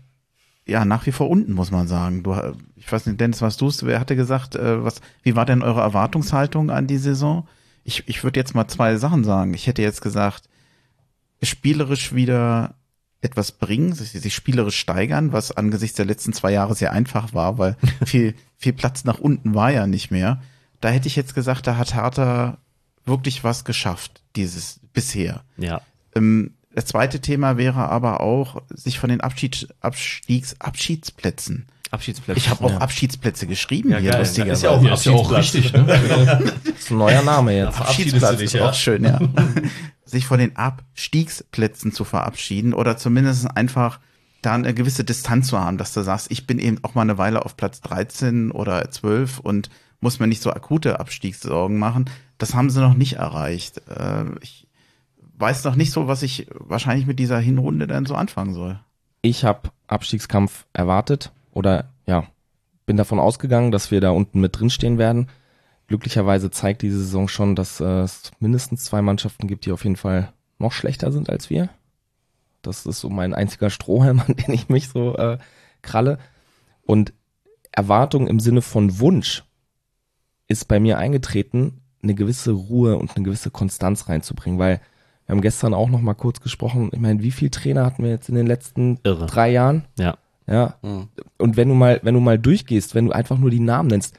ja nach wie vor unten, muss man sagen. Du, ich weiß nicht, Dennis, was du wer hatte gesagt, äh, was, wie war denn eure Erwartungshaltung an die Saison? ich, ich würde jetzt mal zwei Sachen sagen. Ich hätte jetzt gesagt, spielerisch wieder etwas bringen, sich, sich spielerisch steigern, was angesichts der letzten zwei Jahre sehr einfach war, weil viel, viel Platz nach unten war ja nicht mehr. Da hätte ich jetzt gesagt, da hat Hertha wirklich was geschafft, dieses bisher. Ja. Ähm, das zweite Thema wäre aber auch, sich von den Abschieds, Abstiegs, Abschiedsplätzen. Abschiedsplätze. Ich habe auch Abschiedssplätze geschrieben Ja, hier, geil. lustigerweise. Ist ja auch- Ja, ist ja auch richtig, ne? Das ist ein neuer Name jetzt. du dich, ist ja. auch schön, ja. sich von den Abstiegsplätzen zu verabschieden oder zumindest einfach da eine gewisse Distanz zu haben, dass du sagst, ich bin eben auch mal eine Weile auf Platz 13 oder 12 und muss mir nicht so akute Abstiegssorgen machen. Das haben sie noch nicht erreicht. Äh, Ich weiß noch nicht so, was ich wahrscheinlich mit dieser Hinrunde dann so anfangen soll. Ich habe Abstiegskampf erwartet oder ja, bin davon ausgegangen, dass wir da unten mit drin stehen werden. Glücklicherweise zeigt diese Saison schon, dass äh, es mindestens zwei Mannschaften gibt, die auf jeden Fall noch schlechter sind als wir. Das ist so mein einziger Strohhalm, an den ich mich so äh, kralle. Und Erwartung im Sinne von Wunsch ist bei mir eingetreten, eine gewisse Ruhe und eine gewisse Konstanz reinzubringen, weil wir haben gestern auch noch mal kurz gesprochen. Ich meine, wie viele Trainer hatten wir jetzt in den letzten Irre. drei Jahren? Ja. Ja. Mhm. Und wenn du mal, wenn du mal durchgehst, wenn du einfach nur die Namen nennst,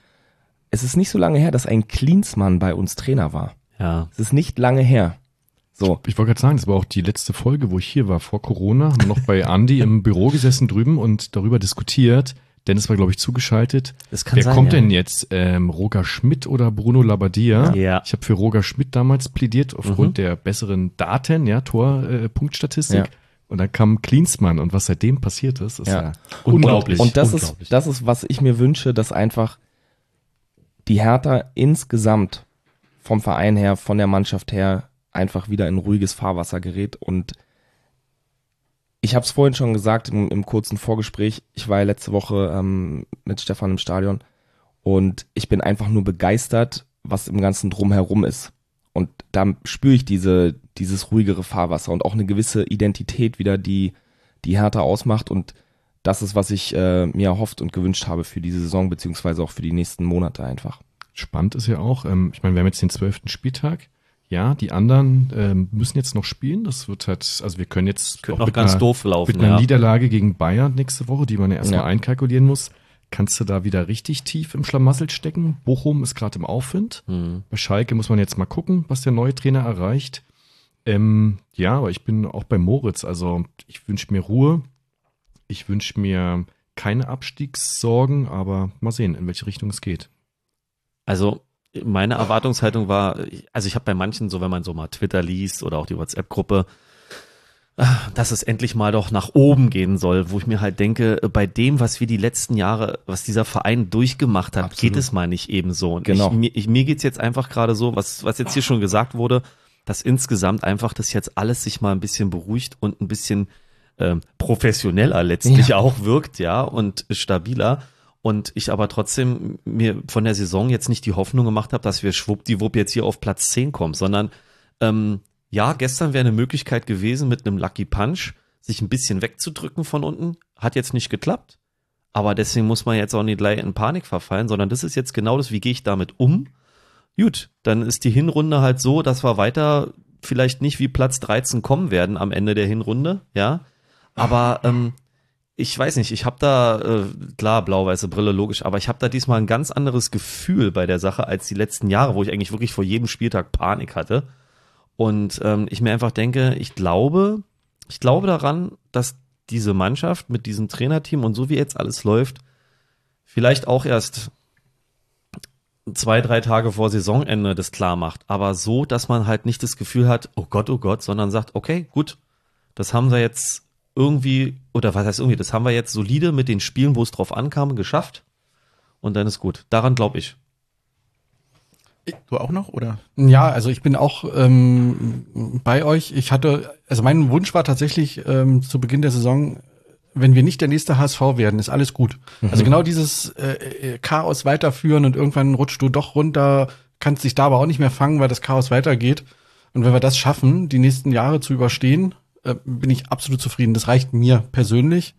es ist nicht so lange her, dass ein Klinsmann bei uns Trainer war. Ja. Es ist nicht lange her. So. Ich wollte gerade sagen, das war auch die letzte Folge, wo ich hier war, vor Corona. Haben wir noch bei Andy im Büro gesessen drüben und darüber diskutiert. Dennis war, glaube ich, zugeschaltet. Das kann Wer sein, kommt ja. denn jetzt? Ähm, Roger Schmidt oder Bruno Labbadia? Ja. Ich habe für Roger Schmidt damals plädiert, aufgrund Mhm. der besseren Daten, ja, Tor-Punktstatistik. Äh. Ja. Und dann kam Klinsmann und was seitdem passiert ist, ist ja, Ja. unglaublich. Und das ist, unglaublich. das ist, was ich mir wünsche, dass einfach die Hertha insgesamt vom Verein her, von der Mannschaft her, einfach wieder in ruhiges Fahrwasser gerät. Und ich habe es vorhin schon gesagt im, im kurzen Vorgespräch. Ich war ja letzte Woche ähm, mit Stefan im Stadion und ich bin einfach nur begeistert, was im ganzen Drumherum ist. Und da spüre ich diese, dieses ruhigere Fahrwasser und auch eine gewisse Identität wieder, die die Hertha ausmacht. Und das ist, was ich äh, mir erhofft und gewünscht habe für diese Saison, beziehungsweise auch für die nächsten Monate einfach. Spannend ist ja auch, ähm, ich meine, wir haben jetzt den zwölften Spieltag. Ja, die anderen ähm, müssen jetzt noch spielen. Das wird halt, also wir können jetzt Könnte auch noch mit ganz einer, doof laufen. mit einer Ja. Niederlage gegen Bayern nächste Woche, die man ja erstmal Ja. einkalkulieren muss. Kannst du da wieder richtig tief im Schlamassel stecken? Bochum ist gerade im Aufwind. Hm. Bei Schalke muss man jetzt mal gucken, was der neue Trainer erreicht. Ähm, ja, aber ich bin auch bei Moritz. Also ich wünsche mir Ruhe. Ich wünsche mir keine Abstiegssorgen, aber mal sehen, in welche Richtung es geht. Also meine Erwartungshaltung war, also ich habe bei manchen, so wenn man so mal Twitter liest oder auch die WhatsApp-Gruppe, ah, dass es endlich mal doch nach oben gehen soll, wo ich mir halt denke, bei dem, was wir die letzten Jahre, was dieser Verein durchgemacht hat, Absolut. geht es mal nicht eben so. Und Genau. ich, mir, ich, mir geht's jetzt einfach gerade so, was, was jetzt hier schon gesagt wurde, dass insgesamt einfach das jetzt alles sich mal ein bisschen beruhigt und ein bisschen ähm, professioneller letztlich Ja. auch wirkt, ja, und stabiler. Und ich aber trotzdem mir von der Saison jetzt nicht die Hoffnung gemacht habe, dass wir schwuppdiwupp jetzt hier auf Platz 10 kommen, sondern ähm, ja, gestern wäre eine Möglichkeit gewesen, mit einem Lucky Punch sich ein bisschen wegzudrücken von unten. Hat jetzt nicht geklappt. Aber deswegen muss man jetzt auch nicht gleich in Panik verfallen, sondern das ist jetzt genau das, wie gehe ich damit um. Gut, dann ist die Hinrunde halt so, dass wir weiter vielleicht nicht wie Platz 13 kommen werden am Ende der Hinrunde, ja. Aber ähm, ich weiß nicht, ich habe da, äh, klar, blau-weiße Brille, logisch, aber ich habe da diesmal ein ganz anderes Gefühl bei der Sache als die letzten Jahre, wo ich eigentlich wirklich vor jedem Spieltag Panik hatte. Und ähm, ich mir einfach denke, ich glaube, ich glaube daran, dass diese Mannschaft mit diesem Trainerteam und so wie jetzt alles läuft, vielleicht auch erst zwei, drei Tage vor Saisonende das klar macht. Aber so, dass man halt nicht das Gefühl hat, oh Gott, oh Gott, sondern sagt, okay, gut, das haben wir jetzt irgendwie, oder was heißt irgendwie, das haben wir jetzt solide mit den Spielen, wo es drauf ankam, geschafft. Und dann ist gut. Daran glaube ich. Du auch noch, oder? Ja, also ich bin auch ähm, bei euch. Ich hatte, also mein Wunsch war tatsächlich ähm, zu Beginn der Saison, wenn wir nicht der nächste HSV werden, ist alles gut. Also genau dieses äh, äh, Chaos weiterführen und irgendwann rutscht du doch runter, kannst dich da aber auch nicht mehr fangen, weil das Chaos weitergeht. Und wenn wir das schaffen, die nächsten Jahre zu überstehen, äh, bin ich absolut zufrieden. Das reicht mir persönlich.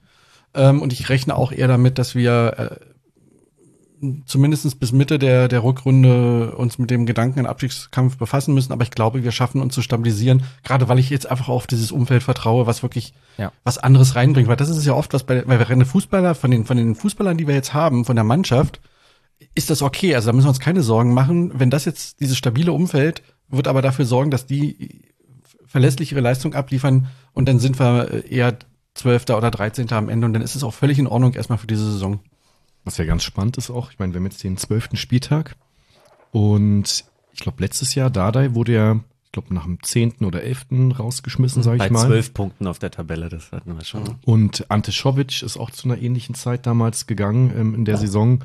Ähm, und ich rechne auch eher damit, dass wir äh, zumindest bis Mitte der, der Rückrunde uns mit dem Gedanken an Abstiegskampf befassen müssen, aber ich glaube, wir schaffen uns zu stabilisieren, gerade weil ich jetzt einfach auf dieses Umfeld vertraue, was wirklich Ja. was anderes reinbringt, weil das ist ja oft was bei, weil wir rennen Fußballer, von den, von den Fußballern, die wir jetzt haben, von der Mannschaft, ist das okay. Also da müssen wir uns keine Sorgen machen. Wenn das jetzt, dieses stabile Umfeld, wird aber dafür sorgen, dass die verlässlich ihre Leistung abliefern und dann sind wir eher Zwölfter oder Dreizehnter am Ende und dann ist es auch völlig in Ordnung erstmal für diese Saison. Was ja ganz spannend ist auch, ich meine, wir haben jetzt den zwölften Spieltag und ich glaube, letztes Jahr, Dardai wurde ja, ich glaube, nach dem zehnten oder elften rausgeschmissen, sage Bei ich mal. zwölf Punkten auf der Tabelle, das hatten wir schon. Und Ante Schovic ist auch zu einer ähnlichen Zeit damals gegangen ähm, in der Saison.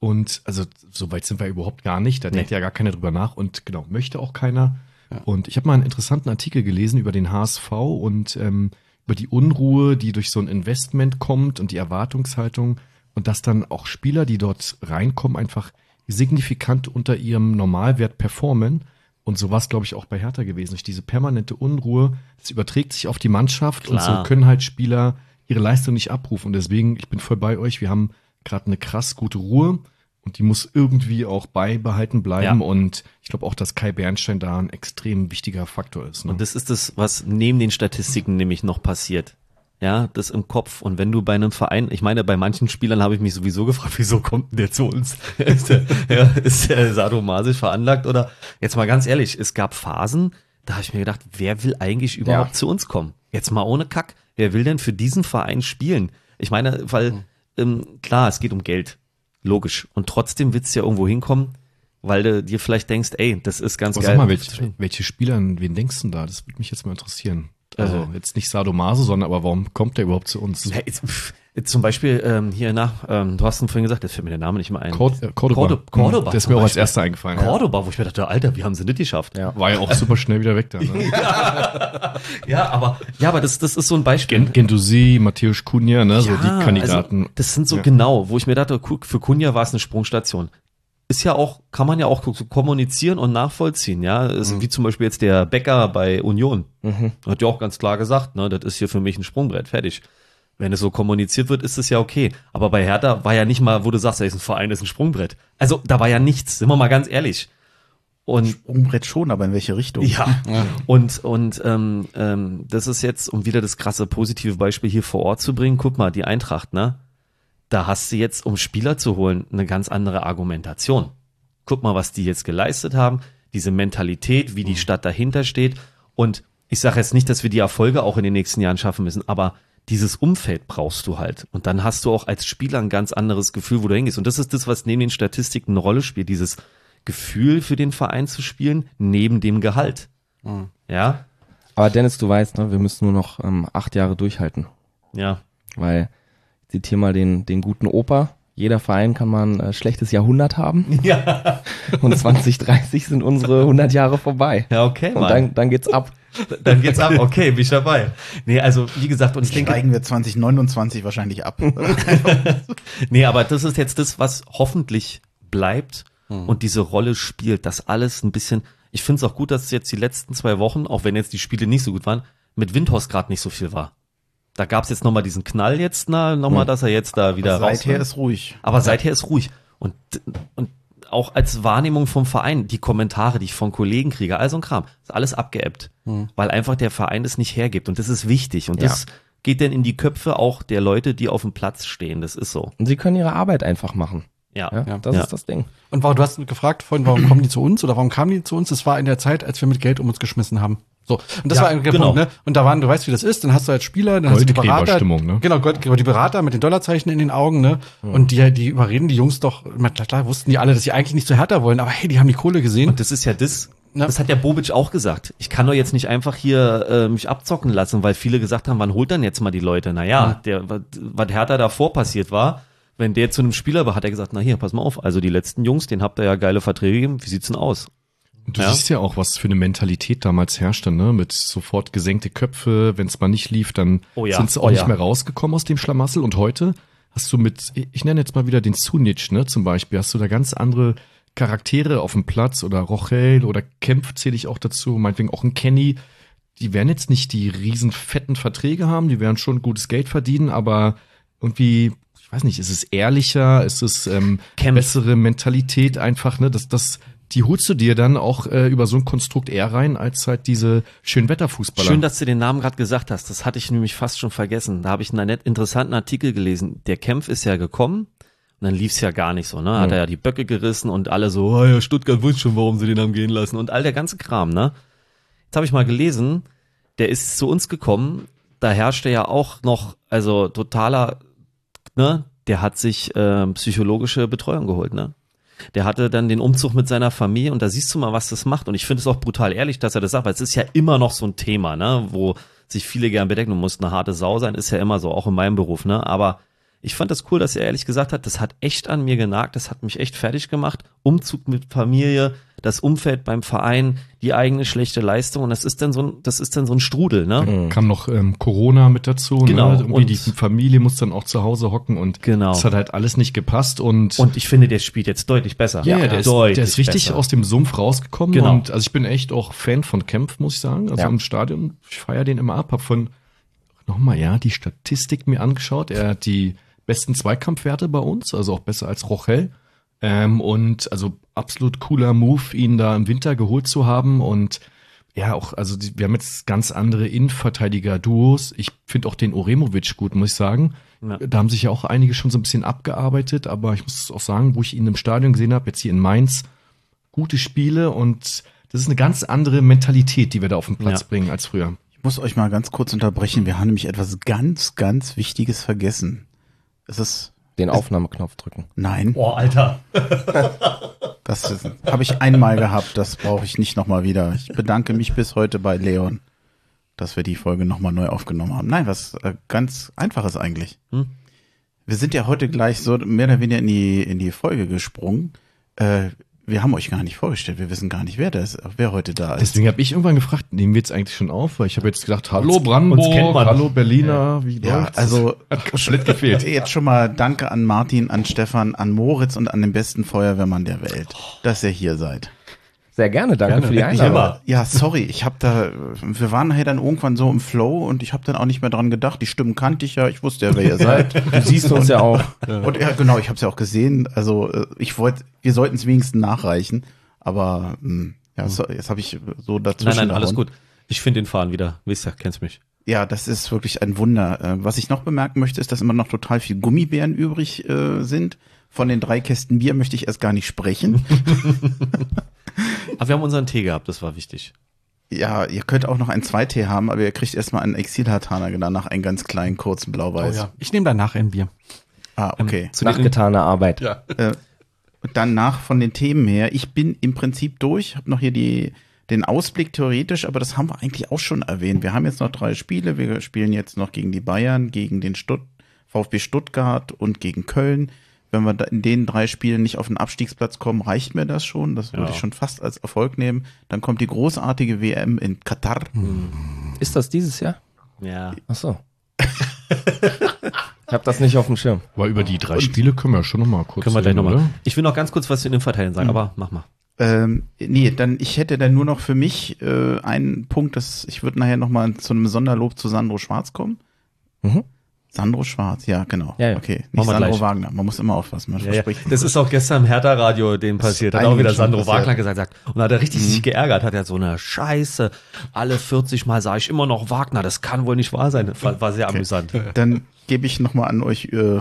Und also so weit sind wir überhaupt gar nicht. Da Nee. denkt ja gar keiner drüber nach und genau, möchte auch keiner. Und ich habe mal einen interessanten Artikel gelesen über den HSV und ähm, über die Unruhe, die durch so ein Investment kommt und die Erwartungshaltung und dass dann auch Spieler, die dort reinkommen, einfach signifikant unter ihrem Normalwert performen. Und so war es, glaube ich, auch bei Hertha gewesen. Durch diese permanente Unruhe, das überträgt sich auf die Mannschaft und Klar. so können halt Spieler ihre Leistung nicht abrufen. Und deswegen, ich bin voll bei euch, wir haben gerade eine krass gute Ruhe und die muss irgendwie auch beibehalten bleiben. Ja. Und ich glaube auch, dass Kai Bernstein da ein extrem wichtiger Faktor ist. Ne? Und das ist das, was neben den Statistiken nämlich noch passiert. Ja, das im Kopf. Und wenn du bei einem Verein, ich meine, bei manchen Spielern habe ich mich sowieso gefragt, wieso kommt denn der zu uns? ist der, ja, ist der sadomasisch veranlagt oder? Jetzt mal ganz ehrlich, es gab Phasen, da habe ich mir gedacht, wer will eigentlich überhaupt Ja. zu uns kommen? Jetzt mal ohne Kack. Wer will denn für diesen Verein spielen? Ich meine, weil, ähm, klar, es geht um Geld. Logisch. Und trotzdem wird's ja irgendwo hinkommen, weil du dir vielleicht denkst, ey, das ist ganz Aber geil. sag mal, welche, welche Spieler, wen denkst du da? Das würde mich jetzt mal interessieren. Also Äh. jetzt nicht Sadomaso, sondern aber warum kommt der überhaupt zu uns? Ja, jetzt, pff, jetzt zum Beispiel ähm, hier nach, ähm, du hast ihn vorhin gesagt, jetzt fällt mir der Name nicht mehr ein. Cord- äh, Cordoba. Cordo- Cordoba Der ist mir auch als erster eingefallen. Cordoba, wo ich mir dachte, Alter, wie haben sie das geschafft? Ja. War ja auch super schnell wieder weg da. Ne? Ja, aber, ja, aber das, das ist so ein Beispiel. Gen Gendusi, Matthäus Kunja, ne, so die Kandidaten. Also, das sind so Ja. genau, wo ich mir dachte, für Kunja war es eine Sprungstation. Ist ja auch, kann man ja auch kommunizieren und nachvollziehen, ja. Ist Wie zum Beispiel jetzt der Bäcker bei Union. Hat ja auch ganz klar gesagt, ne, das ist hier für mich ein Sprungbrett, fertig. Wenn es so kommuniziert wird, ist es ja okay. Aber bei Hertha war ja nicht mal, wo du sagst, da ist ein Verein, das ist ein Sprungbrett. Also da war ja nichts, sind wir mal ganz ehrlich. Und Sprungbrett schon, aber in welche Richtung? ja. Und, und ähm, ähm, das ist jetzt, um wieder das krasse positive Beispiel hier vor Ort zu bringen, guck mal, die Eintracht, ne? Da hast du jetzt, um Spieler zu holen, eine ganz andere Argumentation. Guck mal, was die jetzt geleistet haben, diese Mentalität, wie die Stadt dahinter steht. Und ich sage jetzt nicht, dass wir die Erfolge auch in den nächsten Jahren schaffen müssen, aber dieses Umfeld brauchst du halt. Und dann hast du auch als Spieler ein ganz anderes Gefühl, wo du hingehst. Und das ist das, was neben den Statistiken eine Rolle spielt, dieses Gefühl für den Verein zu spielen, neben dem Gehalt. Ja, Aber Dennis, du weißt, ne, wir müssen nur noch ähm, acht Jahre durchhalten. ja. Weil, zitiere mal den, den guten Opa. Jeder Verein kann mal ein äh, schlechtes Jahrhundert haben. Ja, Und 2030 sind unsere 100 Jahre vorbei. ja okay, Und Mann. dann, dann geht's ab. dann geht's ab. Okay, bin ich dabei. Nee, also wie gesagt, und ich denke, Steigen wir 2029 wahrscheinlich ab. nee, aber das ist jetzt das, was hoffentlich bleibt und diese Rolle spielt, dass alles ein bisschen. Ich finde es auch gut, dass jetzt die letzten zwei Wochen, auch wenn jetzt die Spiele nicht so gut waren, mit Windhorst gerade nicht so viel war. Da gab's jetzt nochmal diesen Knall jetzt, na, nochmal, dass er jetzt da wieder raus Seither will. ist ruhig. Aber seither ist ruhig. Und, und auch als Wahrnehmung vom Verein, die Kommentare, die ich von Kollegen kriege, all so ein Kram, ist alles abgeebbt. Weil einfach der Verein es nicht hergibt. Und das ist wichtig. Und Ja. das geht dann in die Köpfe auch der Leute, die auf dem Platz stehen. Das ist so. Und sie können ihre Arbeit einfach machen. Ja. Ja, Ja. das Ja. ist das Ding. Und warum, du hast gefragt vorhin, warum kommen die zu uns oder warum kamen die zu uns? Das war in der Zeit, als wir mit Geld um uns geschmissen haben. So. Und das Ja, war ein genau. Punkt, ne? Und da waren, du weißt, wie das ist, dann hast du als Spieler, dann hast du die Berater. Ne? Genau, die Berater mit den Dollarzeichen in den Augen, ne? Und die, die überreden die Jungs doch, klar, klar, wussten die alle, dass sie eigentlich nicht zu härter wollen, aber hey, die haben die Kohle gesehen. Und das ist ja das, Ja. das hat ja Bobic auch gesagt. Ich kann doch jetzt nicht einfach hier äh, mich abzocken lassen, weil viele gesagt haben, wann holt dann jetzt mal die Leute? Naja, der, was, was Hertha davor passiert war, wenn der zu einem Spieler war, hat er gesagt, na hier, pass mal auf, also die letzten Jungs, denen habt ihr ja geile Verträge gegeben, wie sieht's denn aus? Du Ja. siehst ja auch, was für eine Mentalität damals herrschte, ne? Mit sofort gesenkte Köpfe, wenn es mal nicht lief, dann Oh ja, sind sie auch oh nicht ja. mehr rausgekommen aus dem Schlamassel. Und heute hast du mit, ich nenne jetzt mal wieder den Sunic, ne? Zum Beispiel, hast du da ganz andere Charaktere auf dem Platz oder Rochel oder Kempf zähle ich auch dazu, meinetwegen auch ein Kenny. Die werden jetzt nicht die riesen fetten Verträge haben, die werden schon gutes Geld verdienen, aber irgendwie, weiß nicht, ist es ehrlicher, ist es ähm, bessere Mentalität einfach, ne? Das, das, die holst du dir dann auch äh, über so ein Konstrukt eher rein, als halt diese Schönwetterfußballer. Schön, dass du den Namen gerade gesagt hast. Das hatte ich nämlich fast schon vergessen. Da habe ich einen nett interessanten Artikel gelesen. Der Kempf ist ja gekommen und dann lief's ja gar nicht so, ne? Hat er ja die Böcke gerissen und alle so, oh ja, Stuttgart wusste schon, warum sie den haben gehen lassen und all der ganze Kram, ne? Jetzt habe ich mal gelesen, der ist zu uns gekommen, da herrschte ja auch noch, also totaler, ne? Der hat sich äh, psychologische Betreuung geholt, ne? Der hatte dann den Umzug mit seiner Familie und da siehst du mal, was das macht. Und ich finde es auch brutal ehrlich, dass er das sagt, weil es ist ja immer noch so ein Thema, ne, wo sich viele gern bedecken. Du musst eine harte Sau sein, ist ja immer so, auch in meinem Beruf, ne. Aber ich fand das cool, dass er ehrlich gesagt hat, das hat echt an mir genagt, das hat mich echt fertig gemacht. Umzug mit Familie, das Umfeld beim Verein, die eigene schlechte Leistung und das ist dann so ein, das ist dann so ein Strudel, ne? kam noch ähm, Corona mit dazu. Genau, Ne? Irgendwie und- die Familie muss dann auch zu Hause hocken und Genau. das hat halt alles nicht gepasst und, Und ich finde, der spielt jetzt deutlich besser. ja, der, ist, deutlich der ist richtig besser. aus dem Sumpf rausgekommen Genau. und also ich bin echt auch Fan von Kempf, muss ich sagen. Also Ja. im Stadion, ich feiere den immer ab, hab von nochmal, ja, die Statistik mir angeschaut. Er hat die besten Zweikampfwerte bei uns, also auch besser als Rochel. Ähm, und also absolut cooler Move, ihn da im Winter geholt zu haben und ja, auch, also die, wir haben jetzt ganz andere Innenverteidiger-Duos. Ich finde auch den Oremovic gut, muss ich sagen. Ja. Da haben sich ja auch einige schon so ein bisschen abgearbeitet, aber ich muss auch sagen, wo ich ihn im Stadion gesehen habe, jetzt hier in Mainz, gute Spiele und das ist eine ganz andere Mentalität, die wir da auf den Platz Ja. bringen als früher. Ich muss euch mal ganz kurz unterbrechen. Wir haben nämlich etwas ganz, ganz Wichtiges vergessen. Es ist, Den Aufnahmeknopf drücken. nein, Boah, Alter. das habe ich einmal gehabt. Das brauche ich nicht nochmal wieder. Ich bedanke mich bis heute bei Leon, dass wir die Folge nochmal neu aufgenommen haben. Nein, was äh, ganz einfaches eigentlich. Hm? Wir sind ja heute gleich so mehr oder weniger in die, in die Folge gesprungen. Äh, wir haben euch gar nicht vorgestellt. Wir wissen gar nicht, wer das, wer heute da ist. Deswegen habe ich irgendwann gefragt, nehmen wir jetzt eigentlich schon auf? Weil ich habe jetzt gedacht, hallo Brandenburg, uns kennt man. hallo Berliner, wie Ja, läuft's? also hat komplett gefehlt. Jetzt schon mal danke an Martin, an Stefan, an Moritz und an den besten Feuerwehrmann der Welt, dass ihr hier seid. Sehr gerne, danke Gerne, für die Einladung. Ja, sorry, ich habe da, wir waren nachher dann irgendwann so im Flow und ich habe dann auch nicht mehr dran gedacht. Die Stimmen kannte ich ja, ich wusste ja, wer ihr seid. Du siehst uns ja auch. Und ja, genau, ich habe es ja auch gesehen. Also äh, ich wollte, wir sollten es wenigstens nachreichen, aber mh, ja, so, jetzt habe ich so dazwischen. Nein, nein, alles gut. Ich finde den Fahren wieder. Wisst ihr, kennst mich. Ja, das ist wirklich ein Wunder. Äh, Was ich noch bemerken möchte, ist, dass immer noch total viel Gummibären übrig äh, sind. Von den drei Kästen Bier möchte ich erst gar nicht sprechen. Aber wir haben unseren Tee gehabt, das war wichtig. ja, ihr könnt auch noch einen Zweitee haben, aber ihr kriegt erstmal einen Exilhartaner, danach einen ganz kleinen, kurzen Oh, Blau-Weiß. ja. Ich nehme danach ein Bier. Ah, okay. Zu den, Nachgetane Arbeit. Ja. äh, danach von den Themen her. Ich bin im Prinzip durch, habe noch hier die, den Ausblick theoretisch, aber das haben wir eigentlich auch schon erwähnt. Wir haben jetzt noch drei Spiele. Wir spielen jetzt noch gegen die Bayern, gegen den Stutt VfB Stuttgart und gegen Köln. Wenn wir in den drei Spielen nicht auf den Abstiegsplatz kommen, reicht mir das schon. Das würde Ja. ich schon fast als Erfolg nehmen. Dann kommt die großartige WM in Katar. Ist das dieses Jahr? ja. Ach so. ich habe das nicht auf dem Schirm. Aber über die drei Spiele können wir schon noch mal kurz Können wir gleich nochmal. oder? Ich will noch ganz kurz was zu den Verteilen sagen, aber mach mal. Ähm, nee, dann ich hätte dann nur noch für mich äh, einen Punkt, dass ich würde nachher noch mal zu einem Sonderlob zu Sandro Schwarz kommen. Mhm. Sandro Schwarz, ja, genau. Ja, ja. Okay, nicht Sandro gleich. Wagner. Man muss immer aufpassen, man verspricht. Das ist auch gestern im Hertha-Radio dem passiert. Hat auch wieder Sandro passiert. Wagner gesagt. sagt, Und da hat er richtig sich geärgert. Hat er so eine Scheiße. Alle 40 Mal sage ich immer noch Wagner. Das kann wohl nicht wahr sein. War, war sehr amüsant. Dann gebe ich noch mal an euch äh,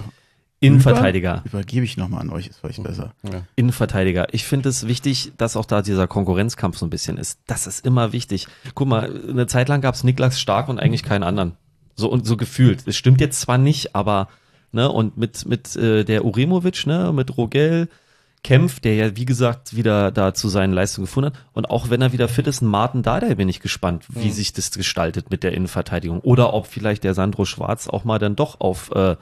Innenverteidiger. Über, übergebe ich noch mal an euch, ist vielleicht besser. Innenverteidiger. Ich finde es wichtig, dass auch da dieser Konkurrenzkampf so ein bisschen ist. Das ist immer wichtig. Guck mal, eine Zeit lang gab es Niklas Stark und eigentlich keinen anderen. So und so gefühlt. Es stimmt jetzt zwar nicht, aber ne und mit mit äh, der Uremovic, ne, mit Rogel Kempf, der ja wie gesagt wieder da zu seinen Leistungen gefunden hat und auch wenn er wieder fit ist, ein Martin Dardai bin ich gespannt, wie sich das gestaltet mit der Innenverteidigung oder ob vielleicht der Sandro Schwarz auch mal dann doch auf äh,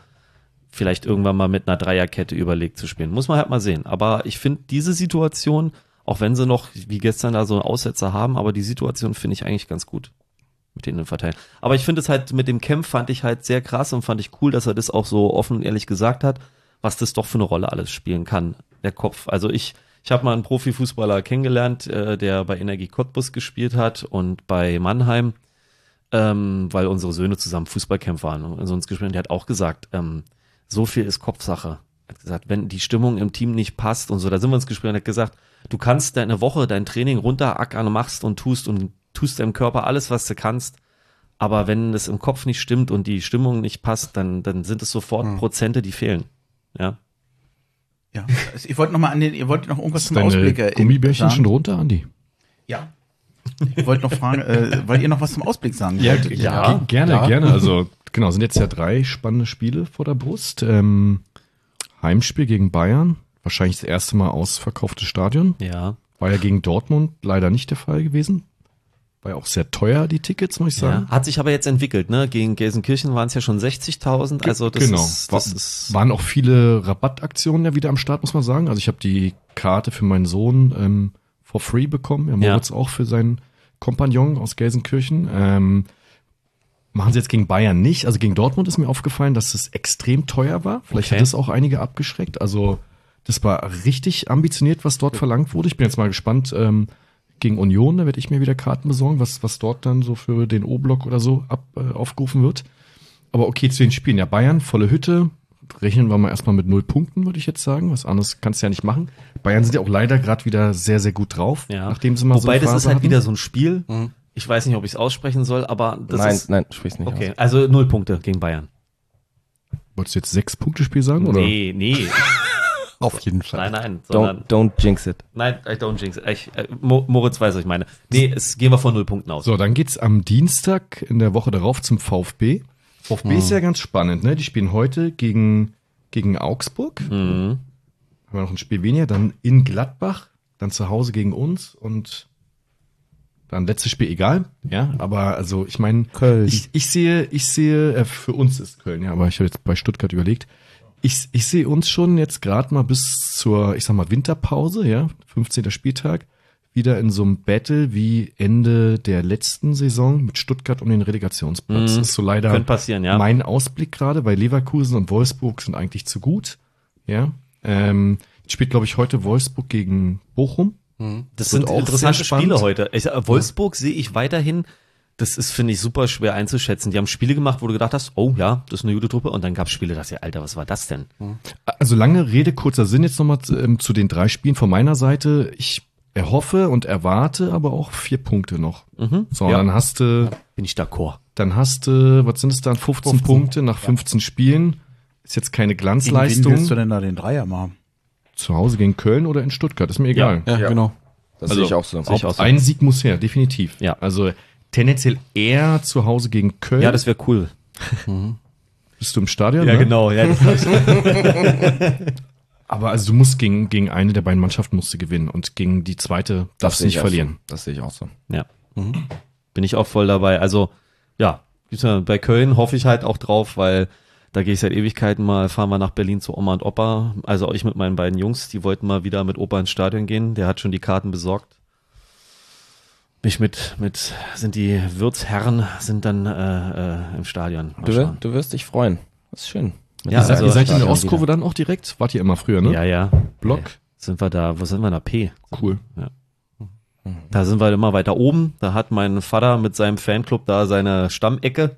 vielleicht irgendwann mal mit einer Dreierkette überlegt zu spielen. Muss man halt mal sehen. Aber ich finde diese Situation, auch wenn sie noch wie gestern da so einen Aussetzer haben, aber die Situation finde ich eigentlich ganz gut mit den Verteilen. Aber ich finde es halt mit dem Camp fand ich halt sehr krass und fand ich cool, dass er das auch so offen und ehrlich gesagt hat, was das doch für eine Rolle alles spielen kann, der Kopf. Also ich, ich habe mal einen Profifußballer kennengelernt, äh, der bei Energie Cottbus gespielt hat und bei Mannheim, ähm, weil unsere Söhne zusammen Fußballcamp waren und so uns gespielt. Der hat auch gesagt, ähm, so viel ist Kopfsache. Er hat gesagt, wenn die Stimmung im Team nicht passt und so, da sind wir ins Gespräch und er hat gesagt, du kannst deine Woche dein Training runterackern und machst und tust und tust deinem Körper alles, was du kannst. Aber wenn es im Kopf nicht stimmt und die Stimmung nicht passt, dann, dann sind es sofort Hm. Prozente, die fehlen. Ja. Ja. Ihr wollt noch mal an den, ihr wollt noch irgendwas Ist zum deine Ausblick äh, Gummibärchen sagen? schon runter, Andi? Ja. Ich wollte noch fragen, äh, wollt ihr noch was zum Ausblick sagen? Ja, ja, ge- gerne, ja. gerne. Also genau, sind jetzt ja drei spannende Spiele vor der Brust. Ähm, Heimspiel gegen Bayern, wahrscheinlich das erste Mal ausverkauftes Stadion. Ja. War ja gegen Dortmund leider nicht der Fall gewesen. War ja auch sehr teuer, die Tickets, muss ich sagen. ja. Hat sich aber jetzt entwickelt, ne? Gegen Gelsenkirchen waren es ja schon 60.000. Also das genau. ist, War, das ist, waren auch viele Rabattaktionen ja wieder am Start, muss man sagen. Also ich habe die Karte für meinen Sohn ähm, for free bekommen. Ja, Moritz auch für seinen Kompagnon aus Gelsenkirchen. Ähm, machen sie jetzt gegen Bayern nicht. Also gegen Dortmund ist mir aufgefallen, dass es extrem teuer war. Vielleicht Okay. hat das auch einige abgeschreckt. Also das war richtig ambitioniert, was dort verlangt wurde. Ich bin jetzt mal gespannt. Ähm, gegen Union, da werde ich mir wieder Karten besorgen, was, was dort dann so für den O-Block oder so ab, äh, aufgerufen wird. Aber okay, zu den Spielen. Ja, Bayern, volle Hütte. Rechnen wir mal erstmal mit null Punkten, würde ich jetzt sagen. Was anderes kannst du ja nicht machen. Bayern sind ja auch leider gerade wieder sehr, sehr gut drauf, ja. nachdem sie mal Wobei so eine das ist halt hatten. wieder so ein Spiel. Mhm. Ich weiß nicht, ob ich es aussprechen soll, aber das nein, ist, nein, sprich's nicht okay. aus. Also null Punkte gegen Bayern. Wolltest du jetzt sechs Punkte Spiel sagen? Oder? Nee, nee. Auf jeden Fall. nein, nein. Sondern, Don't, don't jinx it. nein, I don't jinx it. Ich, äh, Mo- Moritz weiß, was ich meine. Nee, es gehen wir von null Punkten aus. So, dann geht's am Dienstag in der Woche darauf zum VfB. VfB ist ja ganz spannend, ne? Die spielen heute gegen, gegen Augsburg. Mhm. Haben wir noch ein Spiel weniger, dann in Gladbach, dann zu Hause gegen uns und dann letztes Spiel egal, ja, aber also ich meine, ich, ich sehe, ich sehe, äh, für uns ist Köln, ja, aber ich habe jetzt bei Stuttgart überlegt, ich, ich sehe uns schon jetzt gerade mal bis zur, ich sag mal, Winterpause, ja, 15. Spieltag, wieder in so einem Battle wie Ende der letzten Saison mit Stuttgart um den Relegationsplatz. Mhm. Das ist so leider Könnte passieren, ja. mein Ausblick gerade, weil Leverkusen und Wolfsburg sind eigentlich zu gut. Ja. Ähm, spielt, glaube ich, heute Wolfsburg gegen Bochum. Das Wird sind auch interessante. Spiele heute. Ich, Wolfsburg sehe ich weiterhin. Das ist, finde ich, super schwer einzuschätzen. Die haben Spiele gemacht, wo du gedacht hast, oh ja, das ist eine gute Truppe. Und dann gab es Spiele, da dachte ich, Alter, was war das denn? Also lange Rede, kurzer Sinn jetzt nochmal zu, ähm, zu den drei Spielen von meiner Seite. Ich erhoffe und erwarte aber auch vier Punkte noch. Mhm. So, ja, dann hast du, bin ich d'accord. dann hast du, was sind es dann, 15, 15. Punkte nach 15 Spielen. Ist jetzt keine Gegen wen willst du Glanzleistung. denn da den Dreier machen? Zu Hause gegen Köln oder in Stuttgart, ist mir egal. Ja, genau. Das Also, sehe ich auch so. sehe ich auch so. Ein Sieg muss her, definitiv. Ja. Also tendenziell eher zu Hause gegen Köln. Ja, das wäre cool. bist du im Stadion. ne? genau. Ja, das Aber also du musst gegen, gegen eine der beiden Mannschaften musst du gewinnen und gegen die zweite darfst du nicht verlieren. So. Das sehe ich auch so. ja. Bin ich auch voll dabei. Also, ja, ja, bei Köln hoffe ich halt auch drauf, weil da gehe ich seit Ewigkeiten mal, fahren wir nach Berlin zu Oma und Opa. Also ich mit meinen beiden Jungs, die wollten mal wieder mit Opa ins Stadion gehen. Der hat schon die Karten besorgt. Mich mit, mit, sind die Wirtsherren, sind dann äh, äh, im Stadion. Du, wir- du wirst dich freuen. Das ist schön. Mit Ja, ihr, seid, also ihr seid in der Ostkurve wieder. dann auch direkt? Wart ihr immer früher, ne? Ja, ja. Block. Äh, Sind wir da, wo sind wir da? P. Cool. Da sind wir immer weiter oben. Da hat mein Vater mit seinem Fanclub da seine Stammecke.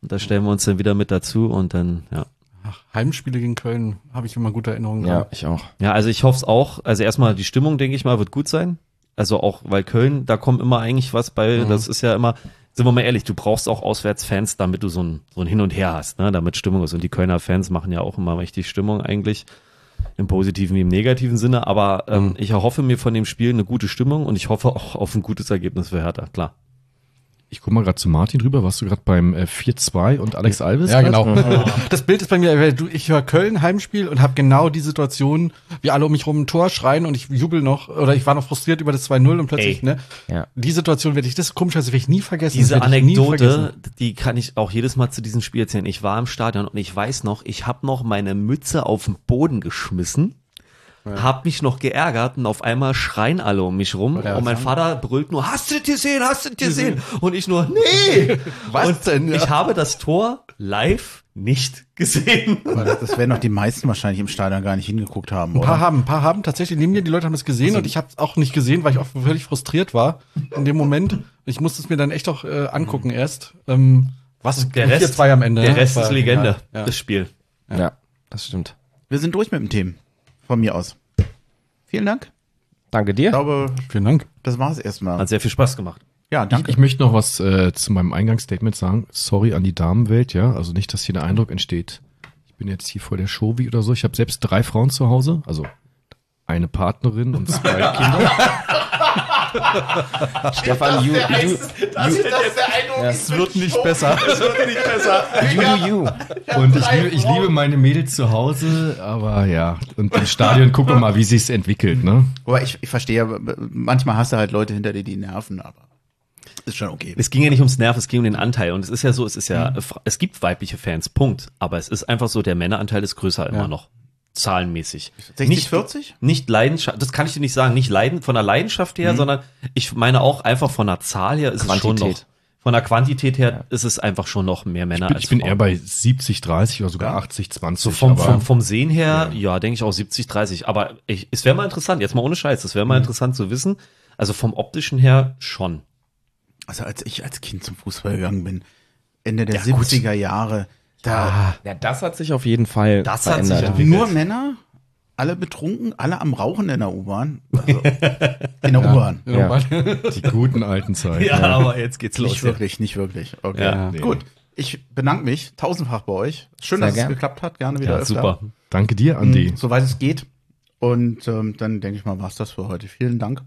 Und da stellen wir uns dann wieder mit dazu und dann, ja. Ach, Heimspiele gegen Köln habe ich immer gute Erinnerungen Ja, ich auch. Ja, also ich hoffe es auch. Also erstmal die Stimmung, denke ich mal, wird gut sein. Also auch, weil Köln, da kommt immer eigentlich was bei, Mhm. das ist ja immer, sind wir mal ehrlich, du brauchst auch Auswärtsfans, damit du so ein, so ein Hin und Her hast, ne, damit Stimmung ist. Und die Kölner Fans machen ja auch immer richtig Stimmung eigentlich. Im positiven wie im negativen Sinne. Aber ähm, Mhm. ich erhoffe mir von dem Spiel eine gute Stimmung und ich hoffe auch auf ein gutes Ergebnis für Hertha, klar. Ich guck mal gerade zu Martin rüber. Warst du gerade beim äh, 4-2 und Alex Alves? Ja, grad? genau. Das Bild ist bei mir, weil du- ich höre Köln Heimspiel und habe genau die Situation, wie alle um mich rum ein Tor schreien und ich jubel noch oder ich war noch frustriert über das 2-0 und plötzlich, Ey. ne? Ja. Die Situation werde ich, das ist komischerweise werde ich nie vergessen. Diese Anekdote, vergessen. die kann ich auch jedes Mal zu diesem Spiel erzählen. Ich war im Stadion und ich weiß noch, ich habe noch meine Mütze auf den Boden geschmissen, hab mich noch geärgert und auf einmal schreien alle um mich rum der und mein Vater brüllt nur, hast du das gesehen, hast du das gesehen? Und ich nur, nee! Was und denn, ja? Ich habe das Tor live nicht gesehen. Aber das, werden doch die meisten wahrscheinlich im Stadion gar nicht hingeguckt haben, Ein paar oder? haben, ein paar haben tatsächlich neben mir, die Leute haben es gesehen und ich habe es auch nicht gesehen, weil ich auch völlig frustriert war in dem Moment. Ich musste es mir dann echt auch äh, angucken erst. Ähm, was Der Rest, 4-2 am Ende. der ne? Rest ist Legende. Ja. das Spiel. Ja. Das stimmt. Wir sind durch mit dem Themen. Von mir aus. Vielen Dank. Danke Ich dir. glaube, Vielen Dank. das war's erstmal. Hat sehr viel Spaß gemacht. Ja, Ich, danke. ich möchte noch was äh, zu meinem Eingangsstatement sagen. Sorry an die Damenwelt, ja. Also nicht, dass hier der Eindruck entsteht, ich bin jetzt hier vor der Show wie oder so. Ich habe selbst drei Frauen zu Hause, also eine Partnerin und zwei Kinder. Stefan, you, you, das ist das der Eindruck. Es wird nicht besser. Es wird nicht besser. you, you, you. Und ich liebe, ich liebe meine Mädels zu Hause, aber ja, und im Stadion gucken wir mal, wie sich's entwickelt, ne? Aber ich, ich verstehe, manchmal hast du halt Leute hinter dir, die nerven, aber ist schon okay. Es ging ja nicht ums Nerv, es ging um den Anteil. Und es ist ja so, es ist ja, es gibt weibliche Fans, Punkt. Aber es ist einfach so, der Männeranteil ist größer immer noch. Zahlenmäßig. 60, nicht, 40? Nicht Leidenschaft, das kann ich dir nicht sagen, nicht leiden, von der Leidenschaft her, sondern ich meine auch einfach von der Zahl her ist es schon noch. Quantität. Von der Quantität her ist es einfach schon noch mehr Männer Ich bin, als ich bin Frauen. eher bei 70, 30 oder sogar Ja. 80, 20. So vom, vom, vom Sehen her, ja, denke ich auch 70, 30. Aber ich, es wäre mal interessant, jetzt mal ohne Scheiß, es wäre mal interessant zu wissen. Also vom optischen her schon. Also als ich als Kind zum Fußball gegangen bin, Ende der 70er Jahre, da Ja, das hat sich auf jeden Fall Das hat sich verändert. entwickelt. nur Männer, alle betrunken, alle am Rauchen in der U-Bahn. Also, in der U-Bahn. Ja. die guten alten Zeiten. aber jetzt geht's Nicht wirklich, nicht wirklich. Okay. Ja. Nee. Gut. Ich bedanke mich tausendfach bei euch. Schön, Sehr dass gern. es geklappt hat. Gerne wieder Ja, öfter. super. Danke dir, Andi. Mhm, Soweit es geht. Und ähm, dann denke ich mal, war's das für heute. Vielen Dank.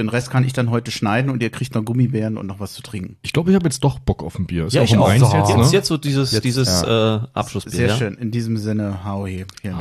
Den Rest kann ich dann heute schneiden und ihr kriegt noch Gummibären und noch was zu trinken. Ich glaube, ich habe jetzt doch Bock auf ein Bier. Ist Ja, auch ich um auch. jetzt, jetzt, ne? jetzt so dieses, Jetzt, dieses äh, Abschlussbier. Sehr ja? schön. In diesem Sinne, hau he. Vielen